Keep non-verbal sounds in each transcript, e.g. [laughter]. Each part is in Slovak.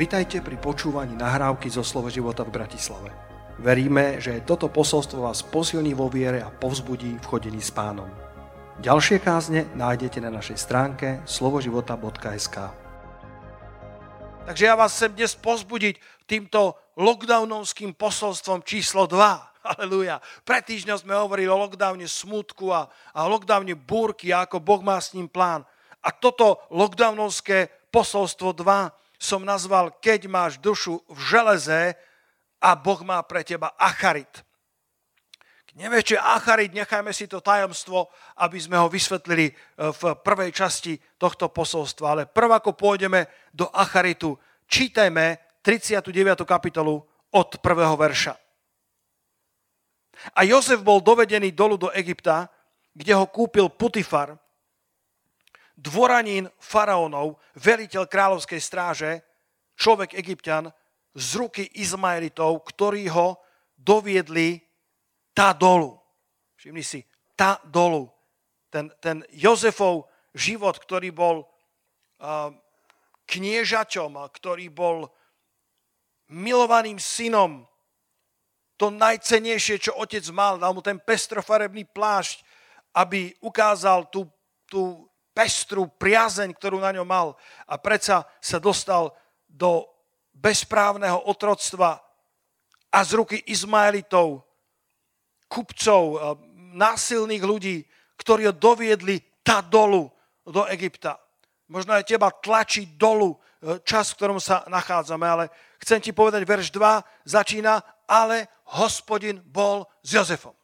Vitajte pri počúvaní nahrávky zo Slovo života v Bratislave. Veríme, že toto posolstvo vás posilní vo viere a povzbudí v chodení s pánom. Ďalšie kázne nájdete na našej stránke slovoživota.sk Takže ja vás chcem dnes pozbudiť týmto lockdownovským posolstvom číslo 2. [laughs] Aleluja. Pred týždňom sme hovorili o lockdowne smutku a, a lockdowne búrky a ako Boh má s ním plán. A toto lockdownovské posolstvo 2 som nazval Keď máš dušu v železe a Boh má pre teba acharit. Je acharit, nechajme si to tajomstvo, aby sme ho vysvetlili e, v prvej časti tohto posolstva. Ale prv ako pôjdeme do acharitu, čítajme 39. kapitolu od prvého verša. A Jozef bol dovedený dolu do Egypta, kde ho kúpil Putifar, dvoranín faraónov, veliteľ kráľovskej stráže, človek egyptian, z ruky Izmaelitov, ktorí ho doviedli tá dolu. Všimni si, tá dolu. Ten, ten Jozefov život, ktorý bol uh, kniežaťom, ktorý bol milovaným synom, to najcenejšie, čo otec mal, dal mu ten pestrofarebný plášť, aby ukázal tú, tú pestru priazeň, ktorú na ňom mal a predsa sa dostal do bezprávneho otroctva a z ruky Izmaelitov, kupcov, násilných ľudí, ktorí ho doviedli tá dolu do Egypta. Možno aj teba tlačí dolu e, čas, v ktorom sa nachádzame, ale chcem ti povedať, verš 2 začína, ale hospodin bol s Jozefom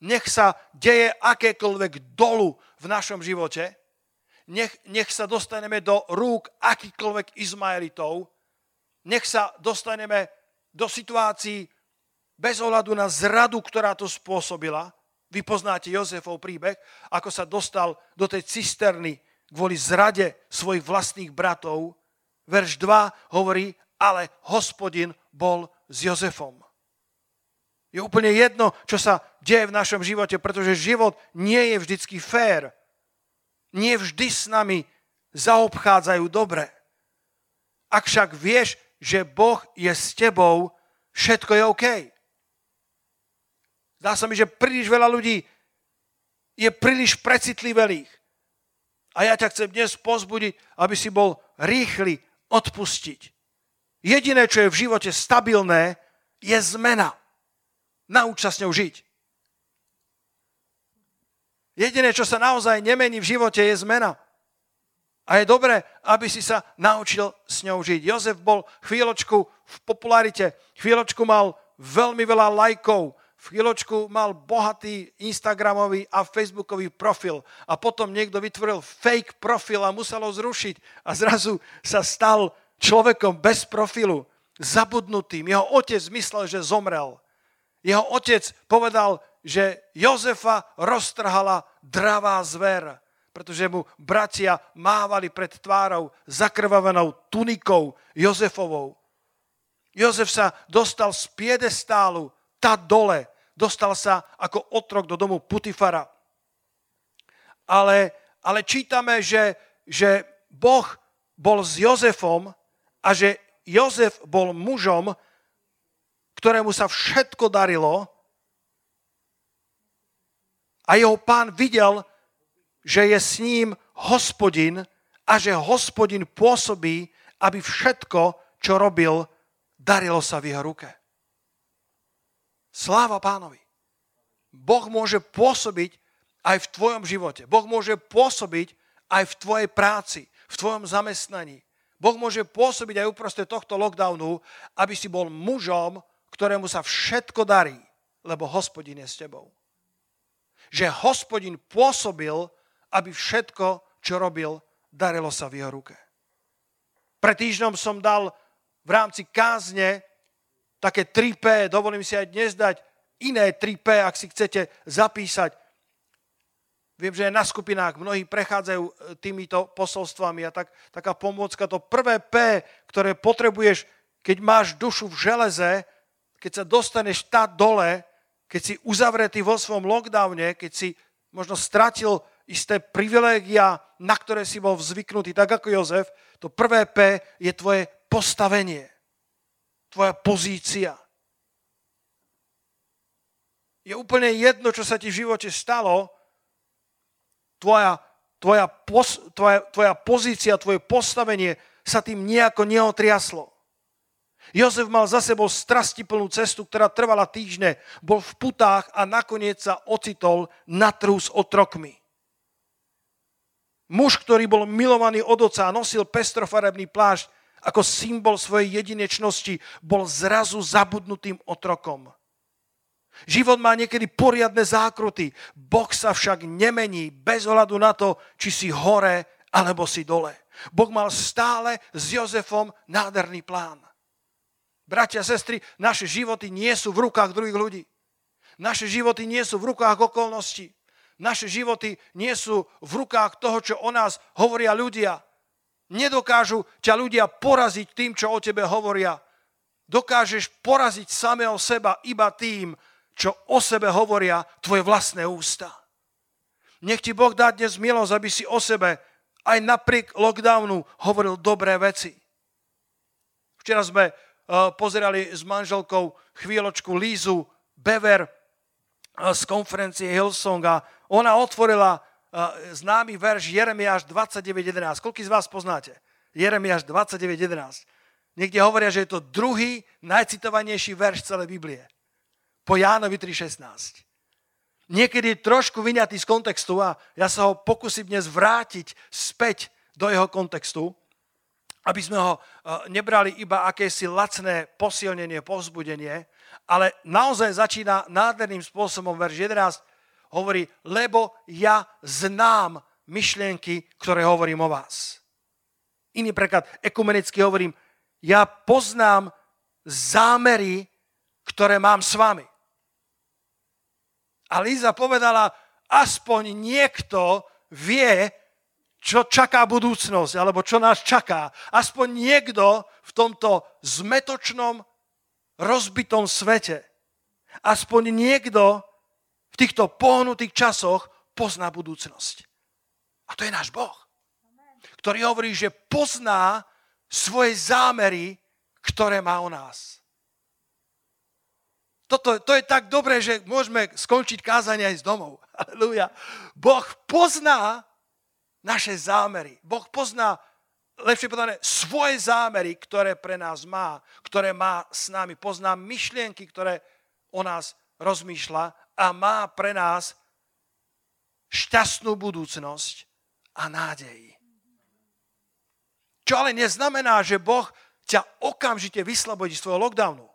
nech sa deje akékoľvek dolu v našom živote, nech, nech sa dostaneme do rúk akýkoľvek Izmaelitov, nech sa dostaneme do situácií bez ohľadu na zradu, ktorá to spôsobila. Vy poznáte Jozefov príbeh, ako sa dostal do tej cisterny kvôli zrade svojich vlastných bratov. Verš 2 hovorí, ale hospodin bol s Jozefom. Je úplne jedno, čo sa deje v našom živote, pretože život nie je vždycky fér. Nie vždy s nami zaobchádzajú dobre. Ak však vieš, že Boh je s tebou, všetko je OK. Zdá sa mi, že príliš veľa ľudí je príliš precitlivelých. A ja ťa chcem dnes pozbudiť, aby si bol rýchly odpustiť. Jediné, čo je v živote stabilné, je zmena. Nauč sa s ňou žiť. Jediné, čo sa naozaj nemení v živote, je zmena. A je dobré, aby si sa naučil s ňou žiť. Jozef bol chvíľočku v popularite, chvíľočku mal veľmi veľa lajkov, chvíľočku mal bohatý Instagramový a Facebookový profil a potom niekto vytvoril fake profil a musel ho zrušiť a zrazu sa stal človekom bez profilu, zabudnutým. Jeho otec myslel, že zomrel. Jeho otec povedal, že Jozefa roztrhala dravá zver, pretože mu bratia mávali pred tvárou zakrvavenou tunikou Jozefovou. Jozef sa dostal z piedestálu, tá dole, dostal sa ako otrok do domu Putifara. Ale, ale čítame, že, že Boh bol s Jozefom a že Jozef bol mužom, ktorému sa všetko darilo a jeho pán videl, že je s ním hospodin a že hospodin pôsobí, aby všetko, čo robil, darilo sa v jeho ruke. Sláva pánovi. Boh môže pôsobiť aj v tvojom živote. Boh môže pôsobiť aj v tvojej práci, v tvojom zamestnaní. Boh môže pôsobiť aj uprostred tohto lockdownu, aby si bol mužom, ktorému sa všetko darí, lebo hospodin je s tebou. Že hospodin pôsobil, aby všetko, čo robil, darilo sa v jeho ruke. Pre týždňom som dal v rámci kázne také 3P, dovolím si aj dnes dať iné 3P, ak si chcete zapísať. Viem, že na skupinách mnohí prechádzajú e, týmito posolstvami a tak, taká pomôcka, to prvé P, ktoré potrebuješ, keď máš dušu v železe, keď sa dostaneš tá dole, keď si uzavretý vo svojom lockdowne, keď si možno stratil isté privilégia, na ktoré si bol zvyknutý, tak ako Jozef, To prvé P je tvoje postavenie. Tvoja pozícia. Je úplne jedno, čo sa ti v živote stalo, tvoja, tvoja, pos, tvoja, tvoja pozícia, tvoje postavenie sa tým nejako neotriaslo. Jozef mal za sebou strastiplnú cestu, ktorá trvala týždne, bol v putách a nakoniec sa ocitol na trhu s otrokmi. Muž, ktorý bol milovaný od oca a nosil pestrofarebný plášť ako symbol svojej jedinečnosti, bol zrazu zabudnutým otrokom. Život má niekedy poriadne zákruty, Boh sa však nemení bez ohľadu na to, či si hore alebo si dole. Boh mal stále s Jozefom nádherný plán. Bratia sestry, naše životy nie sú v rukách druhých ľudí. Naše životy nie sú v rukách okolností. Naše životy nie sú v rukách toho, čo o nás hovoria ľudia. Nedokážu ťa ľudia poraziť tým, čo o tebe hovoria. Dokážeš poraziť samého seba iba tým, čo o sebe hovoria tvoje vlastné ústa. Nech ti Boh dá dnes milosť, aby si o sebe aj napriek lockdownu hovoril dobré veci. Včera sme pozerali s manželkou chvíľočku Lízu Bever uh, z konferencie Hillsong a ona otvorila uh, známy verš Jeremiáš 29.11. Koľký z vás poznáte? Jeremiáš 29.11. Niekde hovoria, že je to druhý najcitovanejší verš celej Biblie. Po Jánovi 3.16. Niekedy trošku vyňatý z kontextu a ja sa ho pokúsim dnes vrátiť späť do jeho kontextu, aby sme ho uh, nebrali iba akési lacné posilnenie, povzbudenie, ale naozaj začína nádherným spôsobom verš 11 hovorí, lebo ja znám myšlienky, ktoré hovorím o vás. Iný preklad, ekumenicky hovorím, ja poznám zámery, ktoré mám s vami. A Líza povedala, aspoň niekto vie, čo čaká budúcnosť, alebo čo nás čaká. Aspoň niekto v tomto zmetočnom, rozbitom svete. Aspoň niekto v týchto pohnutých časoch pozná budúcnosť. A to je náš Boh, ktorý hovorí, že pozná svoje zámery, ktoré má o nás. Toto, to je tak dobré, že môžeme skončiť kázanie aj z domov. [laughs] Aleluja. Boh pozná naše zámery. Boh pozná, lepšie povedané, svoje zámery, ktoré pre nás má, ktoré má s nami. Pozná myšlienky, ktoré o nás rozmýšľa a má pre nás šťastnú budúcnosť a nádej. Čo ale neznamená, že Boh ťa okamžite vyslobodí z tvojho lockdownu.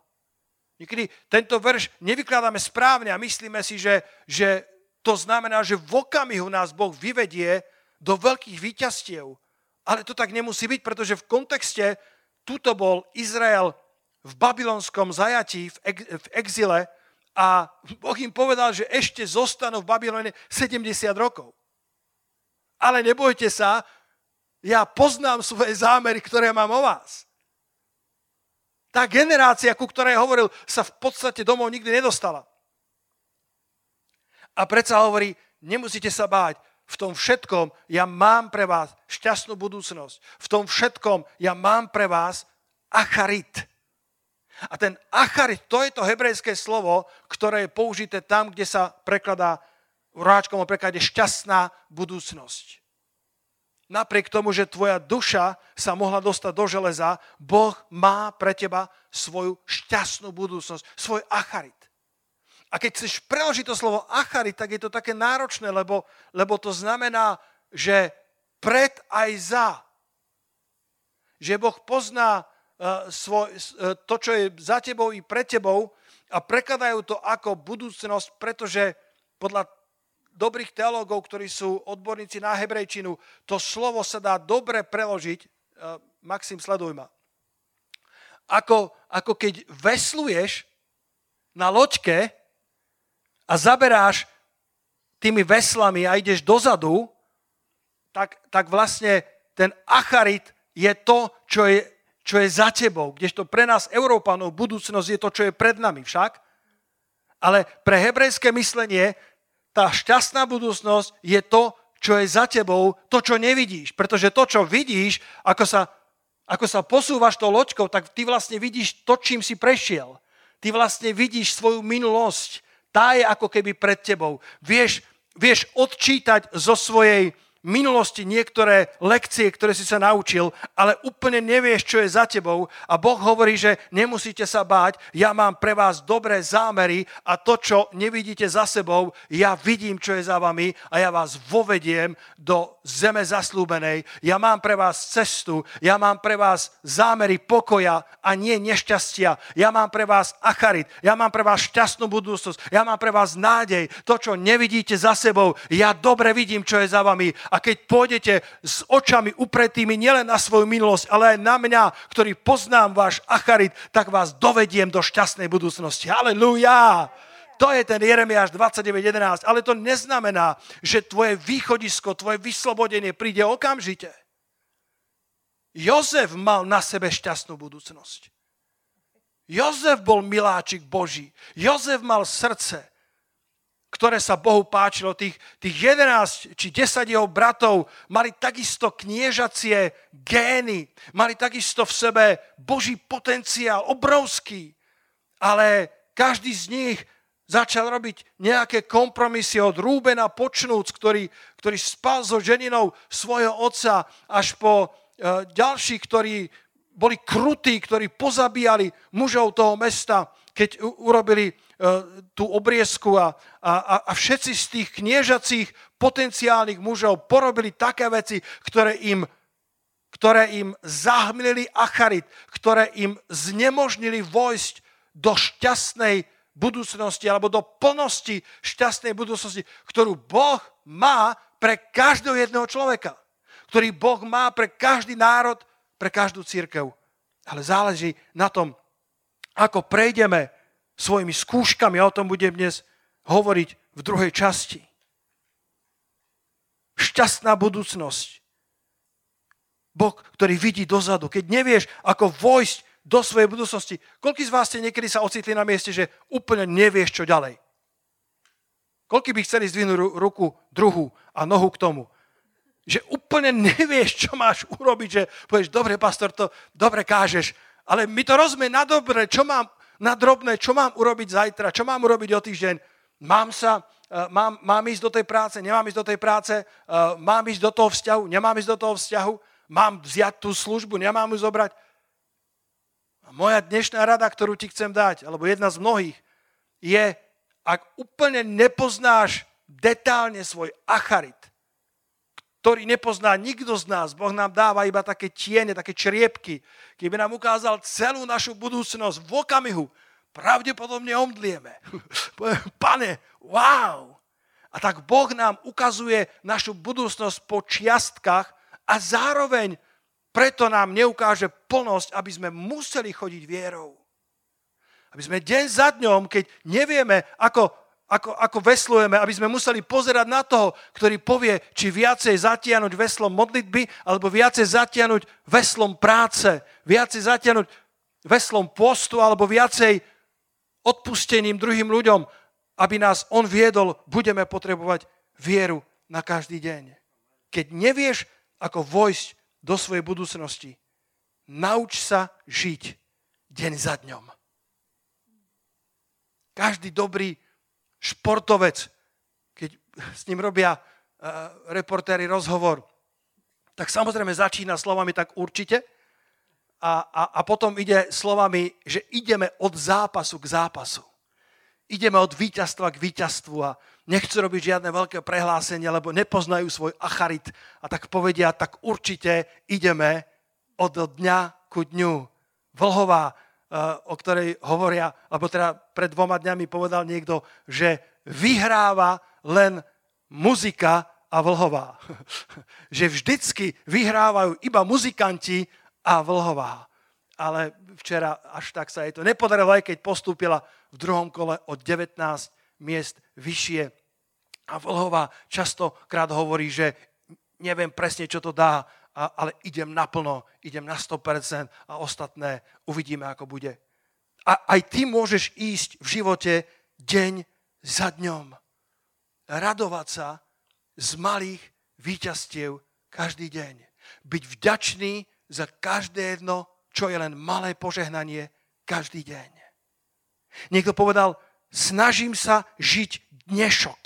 Niekedy tento verš nevykladáme správne a myslíme si, že, že to znamená, že v okamihu nás Boh vyvedie do veľkých výťastiev. Ale to tak nemusí byť, pretože v kontexte tuto bol Izrael v babylonskom zajatí, v, ex, v exile a Boh im povedal, že ešte zostanú v Babylone 70 rokov. Ale nebojte sa, ja poznám svoje zámery, ktoré mám o vás. Tá generácia, ku ktorej hovoril, sa v podstate domov nikdy nedostala. A predsa hovorí, nemusíte sa báť, v tom všetkom ja mám pre vás šťastnú budúcnosť. V tom všetkom ja mám pre vás acharit. A ten acharit, to je to hebrejské slovo, ktoré je použité tam, kde sa prekladá v ráčkom preklade šťastná budúcnosť. Napriek tomu, že tvoja duša sa mohla dostať do železa, Boh má pre teba svoju šťastnú budúcnosť, svoj acharit. A keď chceš preložiť to slovo acharit, tak je to také náročné, lebo, lebo to znamená, že pred aj za. Že Boh pozná Eh, svoj, eh, to, čo je za tebou i pre tebou a prekladajú to ako budúcnosť, pretože podľa dobrých teológov, ktorí sú odborníci na hebrejčinu, to slovo sa dá dobre preložiť, eh, Maxim, sleduj ma, ako, ako keď vesluješ na loďke a zaberáš tými veslami a ideš dozadu, tak, tak vlastne ten acharit je to, čo je čo je za tebou, kdežto pre nás, Európanov, budúcnosť je to, čo je pred nami však. Ale pre hebrejské myslenie tá šťastná budúcnosť je to, čo je za tebou, to, čo nevidíš. Pretože to, čo vidíš, ako sa ako sa posúvaš to loďkou, tak ty vlastne vidíš to, čím si prešiel. Ty vlastne vidíš svoju minulosť. Tá je ako keby pred tebou. Vieš, vieš odčítať zo svojej minulosti niektoré lekcie, ktoré si sa naučil, ale úplne nevieš, čo je za tebou a Boh hovorí, že nemusíte sa báť, ja mám pre vás dobré zámery a to, čo nevidíte za sebou, ja vidím, čo je za vami a ja vás vovediem do zeme zaslúbenej. Ja mám pre vás cestu, ja mám pre vás zámery pokoja a nie nešťastia. Ja mám pre vás acharit, ja mám pre vás šťastnú budúcnosť, ja mám pre vás nádej. To, čo nevidíte za sebou, ja dobre vidím, čo je za vami a keď pôjdete s očami upretými nielen na svoju minulosť, ale aj na mňa, ktorý poznám váš acharit, tak vás dovediem do šťastnej budúcnosti. Halelujá! To je ten Jeremiáš 29.11. Ale to neznamená, že tvoje východisko, tvoje vyslobodenie príde okamžite. Jozef mal na sebe šťastnú budúcnosť. Jozef bol miláčik Boží. Jozef mal srdce, ktoré sa Bohu páčilo. Tých, tých 11 či 10 jeho bratov mali takisto kniežacie gény, mali takisto v sebe Boží potenciál, obrovský. Ale každý z nich začal robiť nejaké kompromisy od Rúbena počnúc, ktorý, ktorý spal so ženinou svojho otca, až po e, ďalších, ktorí boli krutí, ktorí pozabíjali mužov toho mesta, keď urobili E, tú obriezku a, a, a všetci z tých kniežacích potenciálnych mužov porobili také veci, ktoré im, ktoré im zahmlili acharit, ktoré im znemožnili vojsť do šťastnej budúcnosti alebo do plnosti šťastnej budúcnosti, ktorú Boh má pre každého jedného človeka. Ktorý Boh má pre každý národ, pre každú církev. Ale záleží na tom, ako prejdeme svojimi skúškami. Ja o tom budem dnes hovoriť v druhej časti. Šťastná budúcnosť. Boh, ktorý vidí dozadu. Keď nevieš, ako vojsť do svojej budúcnosti. Koľký z vás ste niekedy sa ocitli na mieste, že úplne nevieš, čo ďalej? Koľký by chceli zdvihnúť ruku druhú a nohu k tomu? Že úplne nevieš, čo máš urobiť, že povieš, dobre, pastor, to dobre kážeš, ale mi to rozumie na dobre, čo mám na drobné, čo mám urobiť zajtra, čo mám urobiť o týždeň, mám sa, uh, mám, mám ísť do tej práce, nemám ísť do tej práce, uh, mám ísť do toho vzťahu, nemám ísť do toho vzťahu, mám vziať tú službu, nemám ju zobrať. A moja dnešná rada, ktorú ti chcem dať, alebo jedna z mnohých, je, ak úplne nepoznáš detálne svoj acharit, ktorý nepozná nikto z nás. Boh nám dáva iba také tiene, také čriepky. Keby nám ukázal celú našu budúcnosť v okamihu, pravdepodobne omdlieme. [laughs] Pane, wow! A tak Boh nám ukazuje našu budúcnosť po čiastkách a zároveň preto nám neukáže plnosť, aby sme museli chodiť vierou. Aby sme deň za dňom, keď nevieme, ako ako, ako veslujeme, aby sme museli pozerať na toho, ktorý povie, či viacej zatiahnuť veslom modlitby, alebo viacej zatiahnuť veslom práce, viacej zatiahnuť veslom postu, alebo viacej odpustením druhým ľuďom, aby nás on viedol, budeme potrebovať vieru na každý deň. Keď nevieš, ako vojsť do svojej budúcnosti, nauč sa žiť deň za dňom. Každý dobrý športovec, keď s ním robia uh, reportéry rozhovor, tak samozrejme začína slovami tak určite a, a, a potom ide slovami, že ideme od zápasu k zápasu. Ideme od víťazstva k víťazstvu a nechcú robiť žiadne veľké prehlásenie, lebo nepoznajú svoj acharit a tak povedia, tak určite ideme od dňa ku dňu. Vlhová o ktorej hovoria, alebo teda pred dvoma dňami povedal niekto, že vyhráva len muzika a vlhová. [laughs] že vždycky vyhrávajú iba muzikanti a vlhová. Ale včera až tak sa jej to nepodarilo, aj keď postúpila v druhom kole o 19 miest vyššie. A Vlhová častokrát hovorí, že neviem presne, čo to dá, ale idem naplno, idem na 100% a ostatné uvidíme, ako bude. A aj ty môžeš ísť v živote deň za dňom. Radovať sa z malých výťastiev každý deň. Byť vďačný za každé jedno, čo je len malé požehnanie každý deň. Niekto povedal, snažím sa žiť dnešok,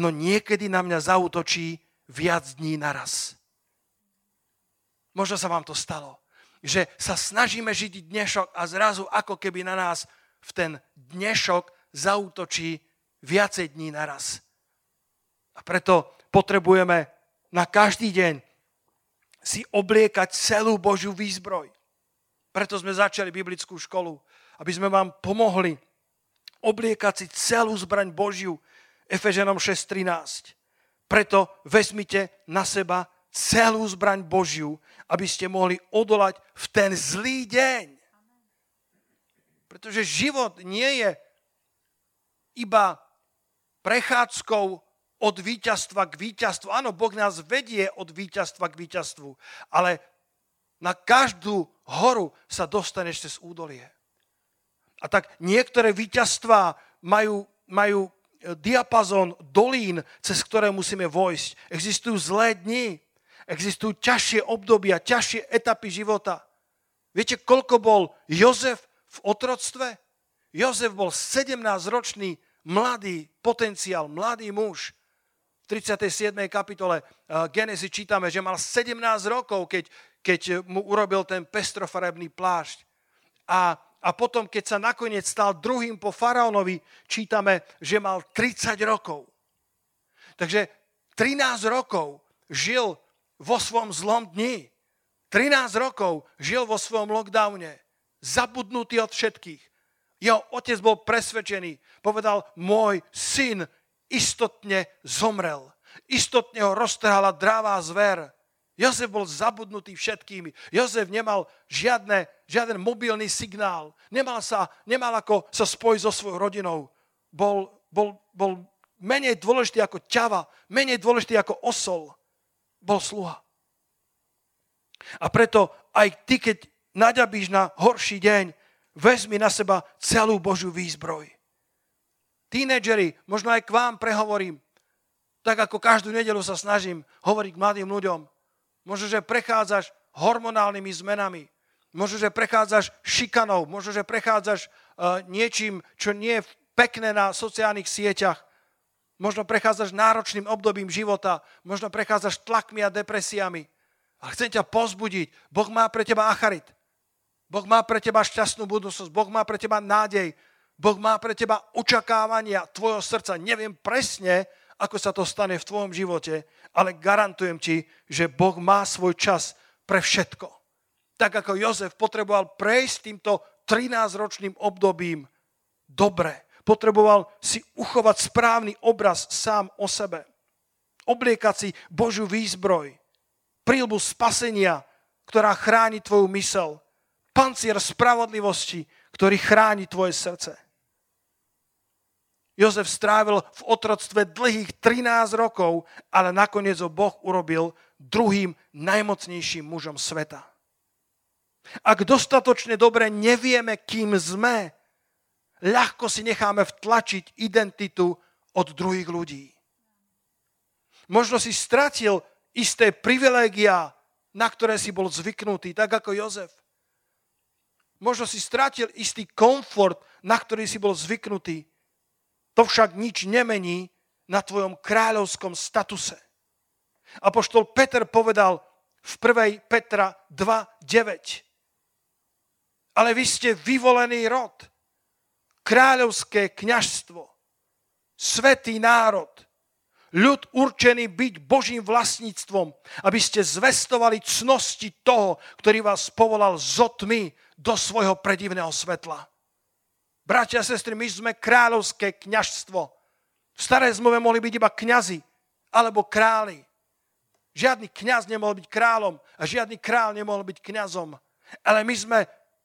no niekedy na mňa zautočí viac dní naraz. Možno sa vám to stalo, že sa snažíme žiť dnešok a zrazu ako keby na nás v ten dnešok zautočí viacej dní naraz. A preto potrebujeme na každý deň si obliekať celú Božiu výzbroj. Preto sme začali biblickú školu, aby sme vám pomohli obliekať si celú zbraň Božiu. Efeženom 6.13. Preto vezmite na seba celú zbraň Božiu, aby ste mohli odolať v ten zlý deň. Pretože život nie je iba prechádzkou od víťazstva k víťazstvu. Áno, Boh nás vedie od víťazstva k víťazstvu, ale na každú horu sa dostaneš cez údolie. A tak niektoré víťazstvá majú, majú e, diapazon dolín, cez ktoré musíme vojsť. Existujú zlé dni, existujú ťažšie obdobia, ťažšie etapy života. Viete, koľko bol Jozef v otroctve? Jozef bol 17-ročný mladý potenciál, mladý muž. V 37. kapitole uh, Genesis čítame, že mal 17 rokov, keď, keď mu urobil ten pestrofarebný plášť. A, a potom, keď sa nakoniec stal druhým po faraónovi, čítame, že mal 30 rokov. Takže 13 rokov žil vo svojom zlom dni. 13 rokov žil vo svojom lockdowne, zabudnutý od všetkých. Jeho otec bol presvedčený, povedal, môj syn istotne zomrel. Istotne ho roztrhala dravá zver. Jozef bol zabudnutý všetkými. Jozef nemal žiadne, žiaden mobilný signál. Nemal, sa, nemal ako sa spojiť so svojou rodinou. Bol, bol, bol menej dôležitý ako ťava, menej dôležitý ako osol. Bol sluha. A preto aj ty, keď naďabíš na horší deň, vezmi na seba celú Božiu výzbroj. Tínedžeri, možno aj k vám prehovorím, tak ako každú nedelu sa snažím hovoriť mladým ľuďom. Možno, že prechádzaš hormonálnymi zmenami, možno, že prechádzaš šikanou, možno, že prechádzaš uh, niečím, čo nie je pekné na sociálnych sieťach, možno prechádzaš náročným obdobím života, možno prechádzaš tlakmi a depresiami. A chcem ťa pozbudiť, Boh má pre teba acharit. Boh má pre teba šťastnú budúcnosť, Boh má pre teba nádej, Boh má pre teba očakávania tvojho srdca. Neviem presne, ako sa to stane v tvojom živote, ale garantujem ti, že Boh má svoj čas pre všetko. Tak ako Jozef potreboval prejsť týmto 13-ročným obdobím dobre. Potreboval si uchovať správny obraz sám o sebe. Obliekať si Božiu výzbroj, prílbu spasenia, ktorá chráni tvoju mysel, pancier spravodlivosti, ktorý chráni tvoje srdce. Jozef strávil v otroctve dlhých 13 rokov, ale nakoniec ho Boh urobil druhým najmocnejším mužom sveta. Ak dostatočne dobre nevieme, kým sme, ľahko si necháme vtlačiť identitu od druhých ľudí. Možno si stratil isté privilégia, na ktoré si bol zvyknutý, tak ako Jozef. Možno si stratil istý komfort, na ktorý si bol zvyknutý. To však nič nemení na tvojom kráľovskom statuse. Apoštol Peter povedal v 1. Petra 2.9. Ale vy ste vyvolený rod, kráľovské kňažstvo, svetý národ, ľud určený byť Božím vlastníctvom, aby ste zvestovali cnosti toho, ktorý vás povolal zo tmy do svojho predivného svetla. Bratia a sestry, my sme kráľovské kňažstvo. V starej zmluve mohli byť iba kňazi alebo králi. Žiadny kňaz nemohol byť kráľom a žiadny král nemohol byť kňazom. Ale my sme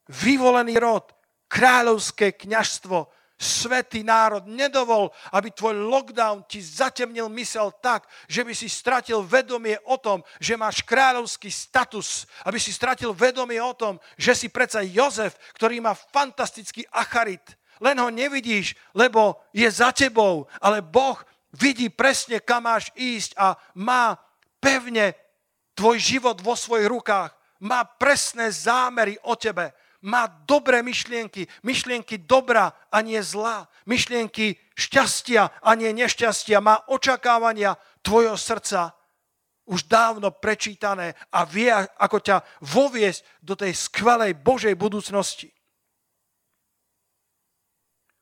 vyvolený rod, kráľovské kňažstvo, svetý národ. Nedovol, aby tvoj lockdown ti zatemnil mysel tak, že by si stratil vedomie o tom, že máš kráľovský status. Aby si stratil vedomie o tom, že si predsa Jozef, ktorý má fantastický acharit. Len ho nevidíš, lebo je za tebou, ale Boh vidí presne, kam máš ísť a má pevne tvoj život vo svojich rukách. má presné zámery o tebe. Má dobré myšlienky, myšlienky dobra a nie zlá, myšlienky šťastia a nie nešťastia. Má očakávania tvojho srdca už dávno prečítané a vie, ako ťa voviesť do tej skvelej Božej budúcnosti.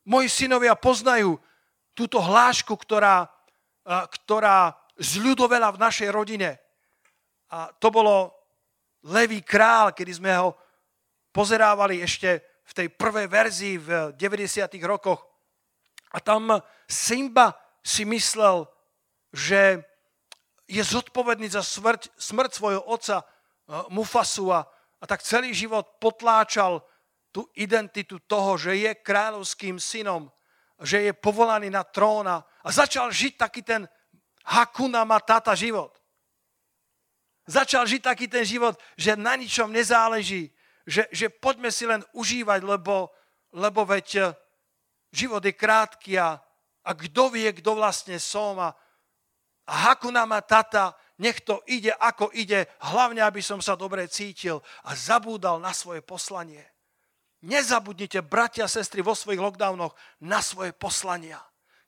Moji synovia poznajú túto hlášku, ktorá, ktorá zľudovela v našej rodine. A to bolo Levý král, kedy sme ho pozerávali ešte v tej prvej verzii v 90. rokoch. A tam Simba si myslel, že je zodpovedný za smrť, smrť svojho otca eh, Mufasu a, a tak celý život potláčal tú identitu toho, že je kráľovským synom, že je povolaný na tróna a začal žiť taký ten Hakuna Matata život. Začal žiť taký ten život, že na ničom nezáleží, že, že poďme si len užívať, lebo, lebo veď eh, život je krátky a, a kto vie, kto vlastne som a, a Hakuna Matata, nech to ide, ako ide, hlavne, aby som sa dobre cítil a zabúdal na svoje poslanie. Nezabudnite, bratia a sestry, vo svojich lockdownoch na svoje poslania.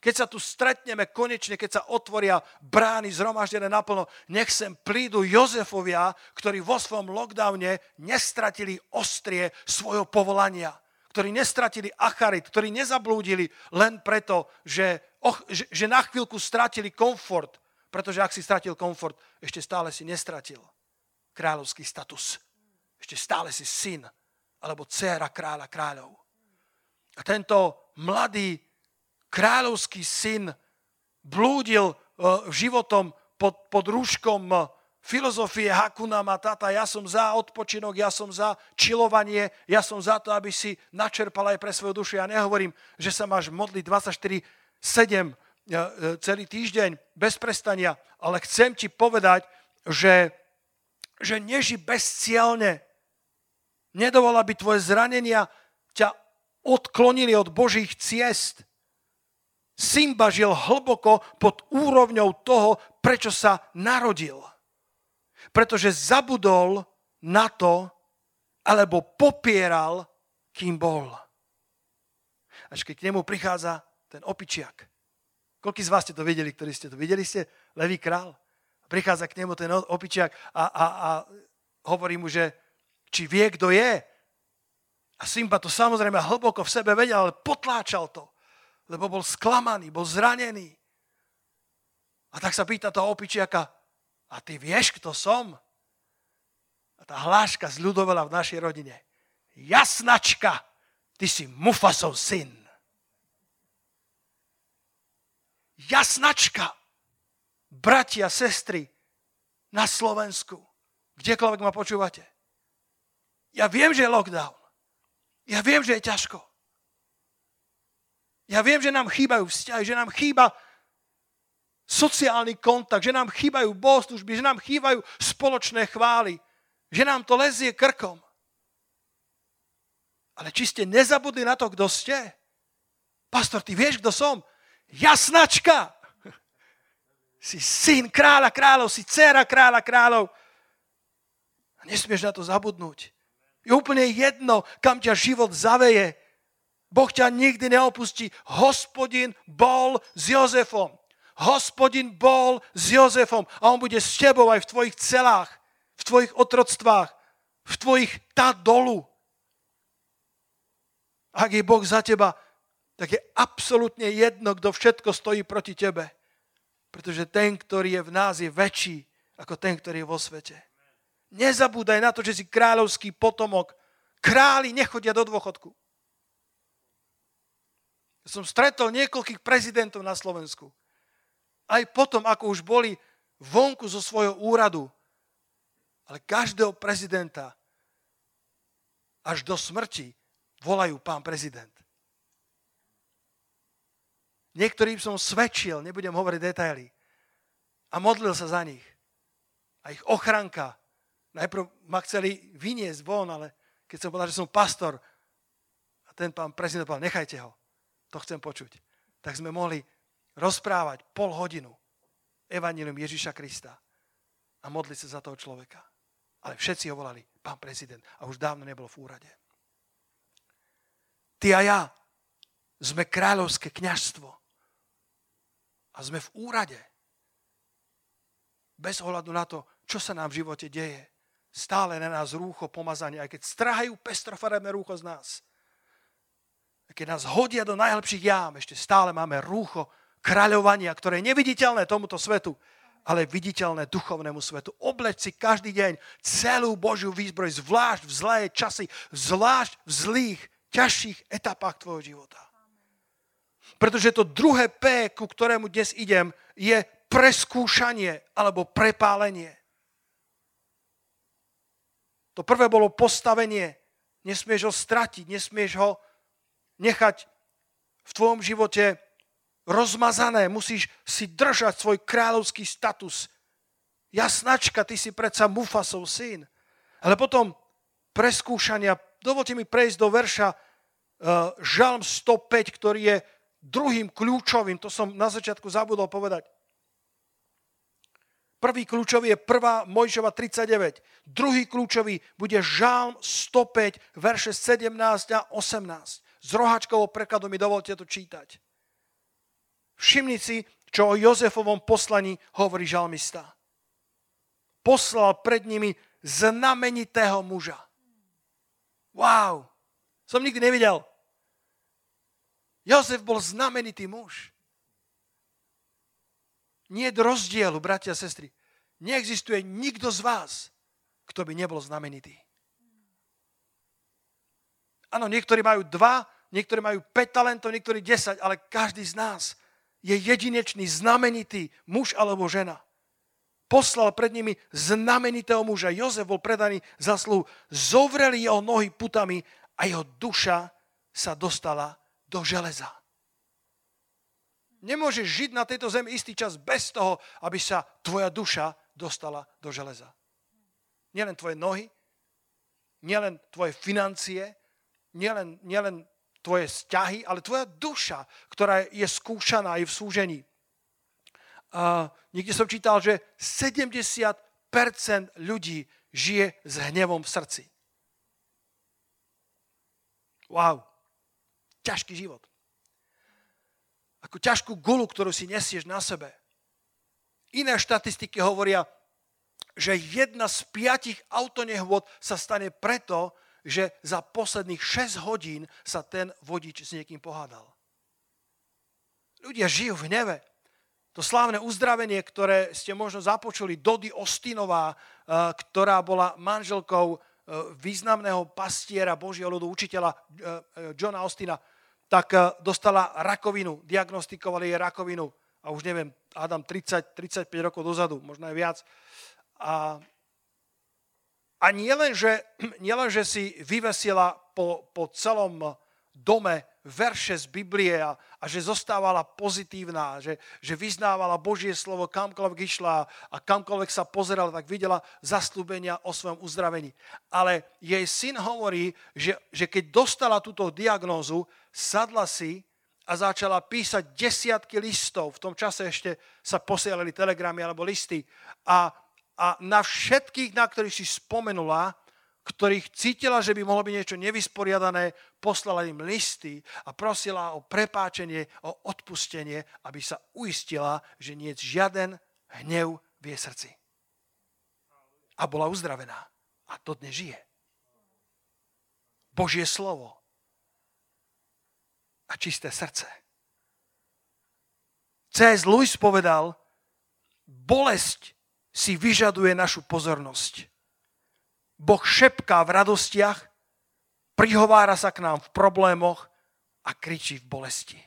Keď sa tu stretneme konečne, keď sa otvoria brány zhromaždené naplno, nech sem prídu Jozefovia, ktorí vo svojom lockdowne nestratili ostrie svojho povolania ktorí nestratili acharit, ktorí nezablúdili len preto, že, oh, že, že na chvíľku stratili komfort, pretože ak si stratil komfort, ešte stále si nestratil kráľovský status. Ešte stále si syn alebo dcéra kráľa kráľov. A tento mladý kráľovský syn blúdil uh, životom pod, pod rúškom uh, filozofie Hakuna Matata, ja som za odpočinok, ja som za čilovanie, ja som za to, aby si načerpal aj pre svoju dušu. Ja nehovorím, že sa máš modliť 24-7 uh, celý týždeň bez prestania, ale chcem ti povedať, že, že neži bezcielne. Nedovol, aby tvoje zranenia ťa odklonili od Božích ciest. Simba žil hlboko pod úrovňou toho, prečo sa narodil. Pretože zabudol na to, alebo popieral, kým bol. Až keď k nemu prichádza ten opičiak. Koľký z vás ste to videli, ktorí ste to videli? Ste levý král. Prichádza k nemu ten opičiak a, a, a hovorí mu, že či vie, kto je. A Simba to samozrejme hlboko v sebe vedel, ale potláčal to lebo bol sklamaný, bol zranený. A tak sa pýta toho opičiaka, a ty vieš, kto som? A tá hláška zľudovela v našej rodine. Jasnačka, ty si Mufasov syn. Jasnačka, bratia, sestry na Slovensku, kdekoľvek ma počúvate. Ja viem, že je lockdown. Ja viem, že je ťažko. Ja viem, že nám chýbajú vzťahy, že nám chýba sociálny kontakt, že nám chýbajú bohoslužby, že nám chýbajú spoločné chvály, že nám to lezie krkom. Ale či ste nezabudli na to, kto ste? Pastor, ty vieš, kto som? Jasnačka! [laughs] Si syn kráľa kráľov, si dcera kráľa kráľov. A nesmieš na to zabudnúť. Je úplne jedno, kam ťa život zaveje. Boh ťa nikdy neopustí. Hospodin bol s Jozefom. Hospodin bol s Jozefom a on bude s tebou aj v tvojich celách, v tvojich otroctvách, v tvojich tá dolu. Ak je Boh za teba, tak je absolútne jedno, kto všetko stojí proti tebe. Pretože ten, ktorý je v nás, je väčší ako ten, ktorý je vo svete. Nezabúdaj na to, že si kráľovský potomok. Králi nechodia do dôchodku. Som stretol niekoľkých prezidentov na Slovensku. Aj potom, ako už boli vonku zo svojho úradu. Ale každého prezidenta až do smrti volajú pán prezident. Niektorým som svedčil, nebudem hovoriť detaily, a modlil sa za nich. A ich ochranka, najprv ma chceli vyniesť von, ale keď som povedal, že som pastor, a ten pán prezident povedal, nechajte ho. To chcem počuť. Tak sme mohli rozprávať pol hodinu evanílium Ježíša Krista a modliť sa za toho človeka. Ale všetci ho volali pán prezident. A už dávno nebol v úrade. Ty a ja sme kráľovské kňažstvo. A sme v úrade. Bez ohľadu na to, čo sa nám v živote deje. Stále na nás rúcho pomazanie, aj keď strahajú pestrofarebné rúcho z nás. Keď nás hodia do najlepších jám, ešte stále máme rúcho kráľovania, ktoré je neviditeľné tomuto svetu, ale viditeľné duchovnému svetu. Obleč si každý deň celú Božiu výzbroj, zvlášť v zlé časy, zvlášť v zlých, ťažších etapách tvojho života. Pretože to druhé P, ku ktorému dnes idem, je preskúšanie alebo prepálenie. To prvé bolo postavenie. Nesmieš ho stratiť, nesmieš ho nechať v tvojom živote rozmazané, musíš si držať svoj kráľovský status. Jasnačka, ty si predsa Mufasov syn. Ale potom preskúšania, dovolte mi prejsť do verša uh, Žalm 105, ktorý je druhým kľúčovým, to som na začiatku zabudol povedať. Prvý kľúčový je 1. Mojžova 39. Druhý kľúčový bude Žalm 105, verše 17 a 18. Z roháčkovou prekladu mi dovolte to čítať. Všimni si, čo o Jozefovom poslaní hovorí žalmista. Poslal pred nimi znamenitého muža. Wow, som nikdy nevidel. Jozef bol znamenitý muž. Nie je rozdielu, bratia a sestry. Neexistuje nikto z vás, kto by nebol znamenitý. Áno, niektorí majú dva, niektorí majú 5 talentov, niektorí 10, ale každý z nás je jedinečný, znamenitý muž alebo žena. Poslal pred nimi znamenitého muža. Jozef bol predaný za sluhu. Zovreli jeho nohy putami a jeho duša sa dostala do železa. Nemôžeš žiť na tejto zemi istý čas bez toho, aby sa tvoja duša dostala do železa. Nielen tvoje nohy, nielen tvoje financie, nielen, nielen tvoje vzťahy, ale tvoja duša, ktorá je skúšaná aj v súžení. A niekde som čítal, že 70% ľudí žije s hnevom v srdci. Wow. Ťažký život. Ako ťažkú gulu, ktorú si nesieš na sebe. Iné štatistiky hovoria, že jedna z piatich autonehôd sa stane preto, že za posledných 6 hodín sa ten vodič s niekým pohádal. Ľudia žijú v hneve. To slávne uzdravenie, ktoré ste možno započuli, Dody Ostinová, eh, ktorá bola manželkou eh, významného pastiera Božieho ľudu, učiteľa eh, Johna Ostina, tak dostala rakovinu, diagnostikovali jej rakovinu a už neviem, Adam 30-35 rokov dozadu, možno aj viac. A a nielen, že, [clears throat] si vyvesila po, po celom dome verše z Biblie a, a že zostávala pozitívna, že, že vyznávala Božie slovo kamkoľvek išla a kamkoľvek sa pozerala, tak videla zaslúbenia o svojom uzdravení. Ale jej syn hovorí, že, že keď dostala túto diagnózu, sadla si a začala písať desiatky listov. V tom čase ešte sa posielali telegramy alebo listy. A a na všetkých, na ktorých si spomenula, ktorých cítila, že by mohlo byť niečo nevysporiadané, poslala im listy a prosila o prepáčenie, o odpustenie, aby sa uistila, že nie je žiaden hnev v jej srdci. A bola uzdravená. A to dnes žije. Božie slovo a čisté srdce. C.S. Lewis povedal, bolesť si vyžaduje našu pozornosť. Boh šepká v radostiach, prihovára sa k nám v problémoch a kričí v bolesti.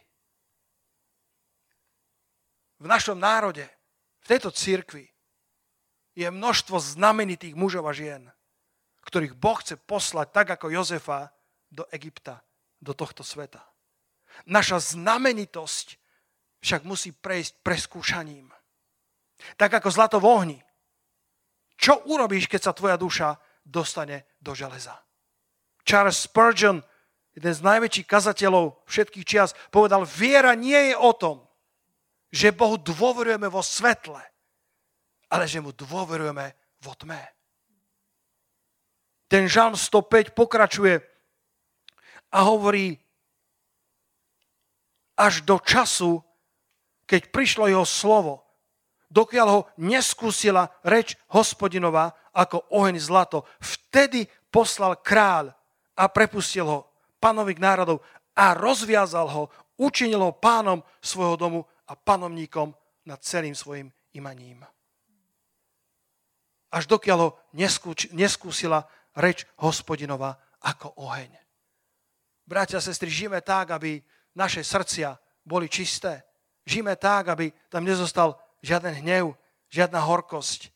V našom národe, v tejto cirkvi, je množstvo znamenitých mužov a žien, ktorých Boh chce poslať tak ako Jozefa do Egypta, do tohto sveta. Naša znamenitosť však musí prejsť preskúšaním. Tak ako zlato v ohni. Čo urobíš, keď sa tvoja duša dostane do železa? Charles Spurgeon, jeden z najväčších kazateľov všetkých čias, povedal, viera nie je o tom, že Bohu dôverujeme vo svetle, ale že mu dôverujeme vo tme. ten žalm 105 pokračuje a hovorí, až do času, keď prišlo jeho slovo, dokiaľ ho neskúsila reč hospodinová ako oheň zlato, vtedy poslal kráľ a prepustil ho, panovik národov, a rozviazal ho, učinil ho pánom svojho domu a panovníkom nad celým svojim imaním. Až dokiaľ ho neskúsila reč hospodinová ako oheň. Bratia a sestry, žijeme tak, aby naše srdcia boli čisté. Žijeme tak, aby tam nezostal žiaden hnev, žiadna horkosť.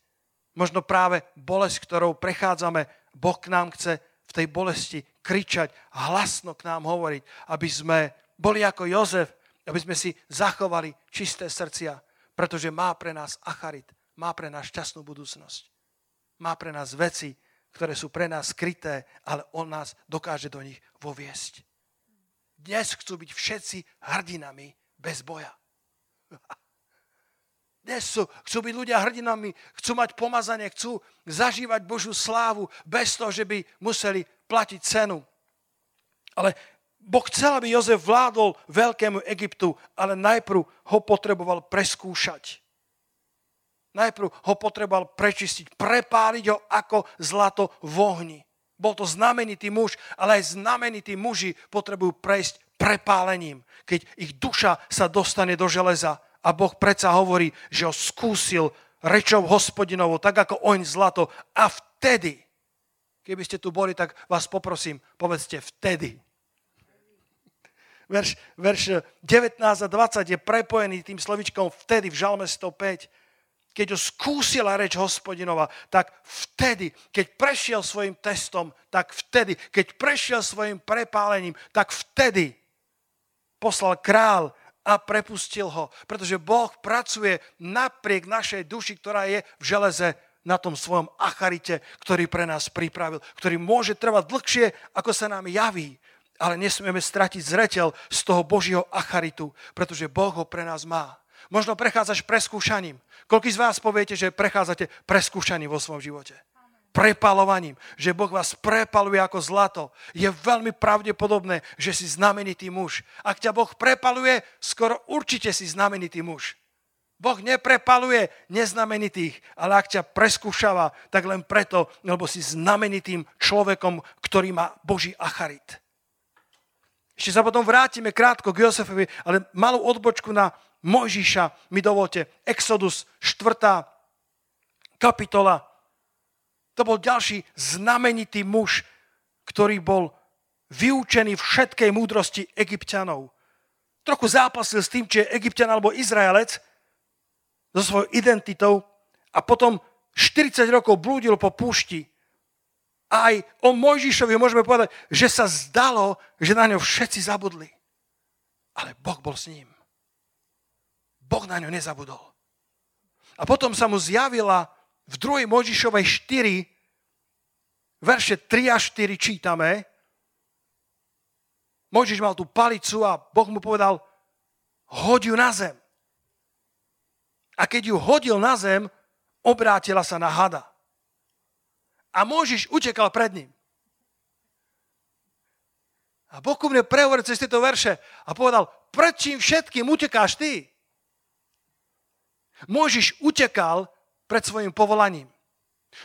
Možno práve bolesť, ktorou prechádzame, Boh k nám chce v tej bolesti kričať hlasno k nám hovoriť, aby sme boli ako Jozef, aby sme si zachovali čisté srdcia, pretože má pre nás acharit, má pre nás šťastnú budúcnosť. Má pre nás veci, ktoré sú pre nás skryté, ale on nás dokáže do nich voviesť. Dnes chcú byť všetci hrdinami bez boja. [laughs] Dnes sú, chcú byť ľudia hrdinami, chcú mať pomazanie, chcú zažívať Božú slávu bez toho, že by museli platiť cenu. Ale Boh chcel, aby Jozef vládol veľkému Egyptu, ale najprv ho potreboval preskúšať. Najprv ho potreboval prečistiť, prepáliť ho ako zlato v ohni. Bol to znamenitý muž, ale aj znamenití muži potrebujú prejsť prepálením, keď ich duša sa dostane do železa a Boh predsa hovorí, že ho skúsil rečou hospodinovou, tak ako oň zlato. A vtedy, keby ste tu boli, tak vás poprosím, povedzte vtedy. Verš, verš 19 a 20 je prepojený tým slovičkom vtedy v Žalme 105. Keď ho skúsila reč hospodinova, tak vtedy, keď prešiel svojim testom, tak vtedy, keď prešiel svojim prepálením, tak vtedy poslal král a prepustil ho. Pretože Boh pracuje napriek našej duši, ktorá je v železe na tom svojom acharite, ktorý pre nás pripravil, ktorý môže trvať dlhšie, ako sa nám javí. Ale nesmieme stratiť zreteľ z toho Božieho acharitu, pretože Boh ho pre nás má. Možno prechádzaš preskúšaním. Koľký z vás poviete, že prechádzate preskúšaním vo svojom živote? Prepalovaním, že Boh vás prepaluje ako zlato, je veľmi pravdepodobné, že si znamenitý muž. Ak ťa Boh prepaluje, skoro určite si znamenitý muž. Boh neprepaluje neznamenitých, ale ak ťa preskúšava, tak len preto, lebo si znamenitým človekom, ktorý má Boží acharit. Ešte sa potom vrátime krátko k Josefovi, ale malú odbočku na Mojžiša mi dovolte. Exodus 4. kapitola to bol ďalší znamenitý muž, ktorý bol vyučený všetkej múdrosti egyptianov. Trochu zápasil s tým, či je egyptian alebo Izraelec so svojou identitou a potom 40 rokov blúdil po púšti. Aj o Mojžišovi môžeme povedať, že sa zdalo, že na ňo všetci zabudli. Ale Boh bol s ním. Boh na ňo nezabudol. A potom sa mu zjavila v 2. Možišovej 4, verše 3 a 4 čítame, Možiš mal tú palicu a Boh mu povedal, hoď ju na zem. A keď ju hodil na zem, obrátila sa na hada. A Možiš utekal pred ním. A Boh ku mne prehovoril cez tieto verše a povedal, pred čím všetkým utekáš ty? Možiš utekal pred svojim povolaním.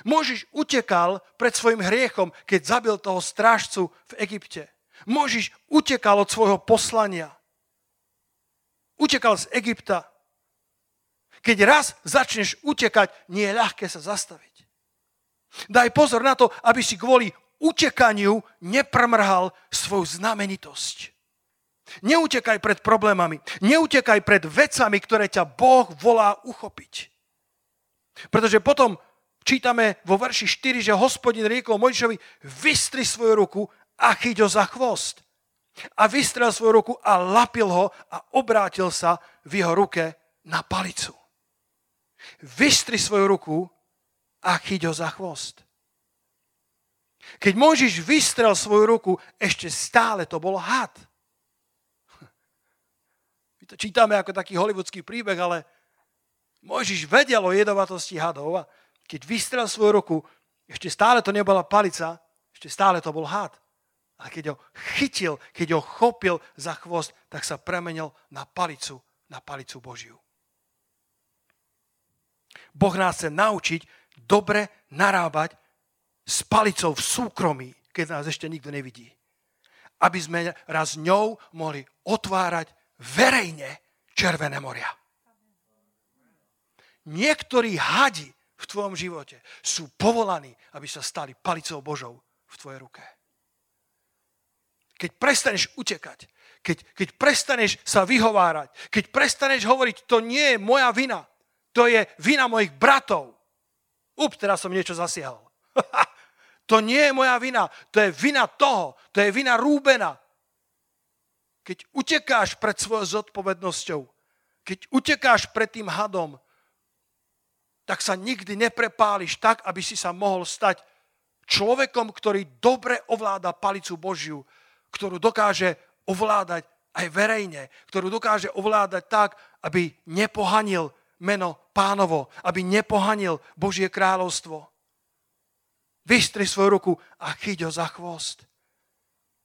Možiš utekal pred svojim hriechom, keď zabil toho strážcu v Egypte. Možiš utekal od svojho poslania. Utekal z Egypta. Keď raz začneš utekať, nie je ľahké sa zastaviť. Daj pozor na to, aby si kvôli utekaniu neprmrhal svoju znamenitosť. Neutekaj pred problémami, neutekaj pred vecami, ktoré ťa Boh volá uchopiť. Pretože potom čítame vo verši 4, že hospodin riekol Mojžišovi, vystri svoju ruku a chyť ho za chvost. A vystrel svoju ruku a lapil ho a obrátil sa v jeho ruke na palicu. Vystri svoju ruku a chyť ho za chvost. Keď Mojžiš vystrel svoju ruku, ešte stále to bol had. My to čítame ako taký hollywoodský príbeh, ale Mojžiš vedel o jedovatosti hadov a keď vystrel svoju ruku, ešte stále to nebola palica, Ešte stále to bol had. A keď ho chytil, keď ho chopil za chvost, tak sa premenil na palicu, na palicu Božiu. Boh nás chce naučiť dobre narábať s palicou v súkromí, keď nás ešte nikto nevidí. Aby sme raz ňou mohli otvárať verejne červené moria. Niektorí hadi v tvojom živote sú povolaní, aby sa stali palicou Božou v tvojej ruke. Keď prestaneš utekať, keď, keď prestaneš sa vyhovárať, keď prestaneš hovoriť, to nie je moja vina, to je vina mojich bratov. Up, teraz som niečo zasiahol. [laughs] to nie je moja vina, to je vina toho, to je vina Rúbena. Keď utekáš pred svojou zodpovednosťou, keď utekáš pred tým hadom, tak sa nikdy neprepáliš tak, aby si sa mohol stať človekom, ktorý dobre ovláda palicu Božiu, ktorú dokáže ovládať aj verejne, ktorú dokáže ovládať tak, aby nepohanil meno pánovo, aby nepohanil Božie kráľovstvo. Vystri svoju ruku a chyť ho za chvost.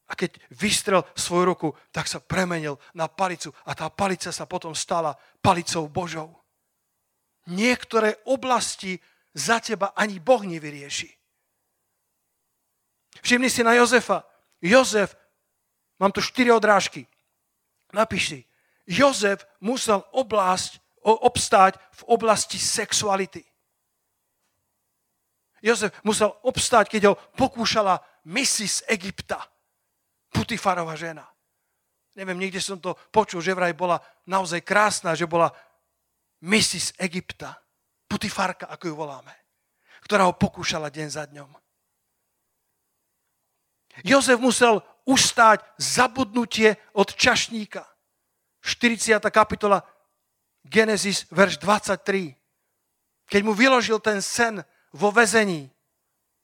A keď vystrel svoju ruku, tak sa premenil na palicu a tá palica sa potom stala palicou Božou. Niektoré oblasti za teba ani Boh nevyrieši. Všimni si na Jozefa. Jozef, mám tu štyri odrážky. Napíš. Jozef musel oblasť, obstáť v oblasti sexuality. Jozef musel obstáť, keď ho pokúšala z Egypta. Putifarová žena. Neviem, niekde som to počul, že vraj bola naozaj krásna, že bola z Egypta. Putifarka, ako ju voláme. Ktorá ho pokúšala deň za dňom. Jozef musel ustáť zabudnutie od čašníka. 40. kapitola Genesis, verš 23. Keď mu vyložil ten sen vo vezení.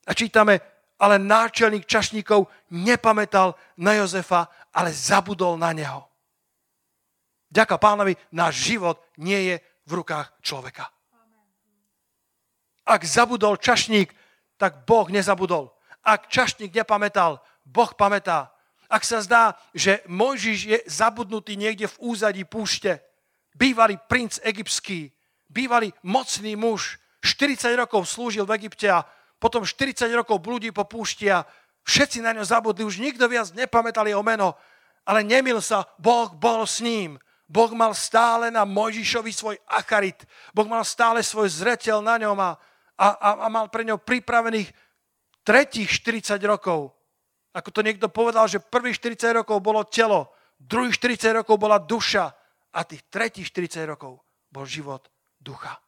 A čítame, ale náčelník čašníkov nepamätal na Jozefa, ale zabudol na neho. Ďaká pánovi, náš život nie je v rukách človeka. Ak zabudol čašník, tak Boh nezabudol. Ak čašník nepamätal, Boh pamätá. Ak sa zdá, že Mojžiš je zabudnutý niekde v úzadí púšte, bývalý princ egyptský, bývalý mocný muž, 40 rokov slúžil v Egypte a potom 40 rokov blúdi po púšti a všetci na ňo zabudli, už nikto viac nepamätal jeho meno, ale nemil sa, Boh bol s ním. Boh mal stále na Mojžišovi svoj acharit. Boh mal stále svoj zretel na ňom a, a, a mal pre ňo pripravených tretích 40 rokov. Ako to niekto povedal, že prvých 40 rokov bolo telo, druhých 40 rokov bola duša a tých tretích 40 rokov bol život ducha.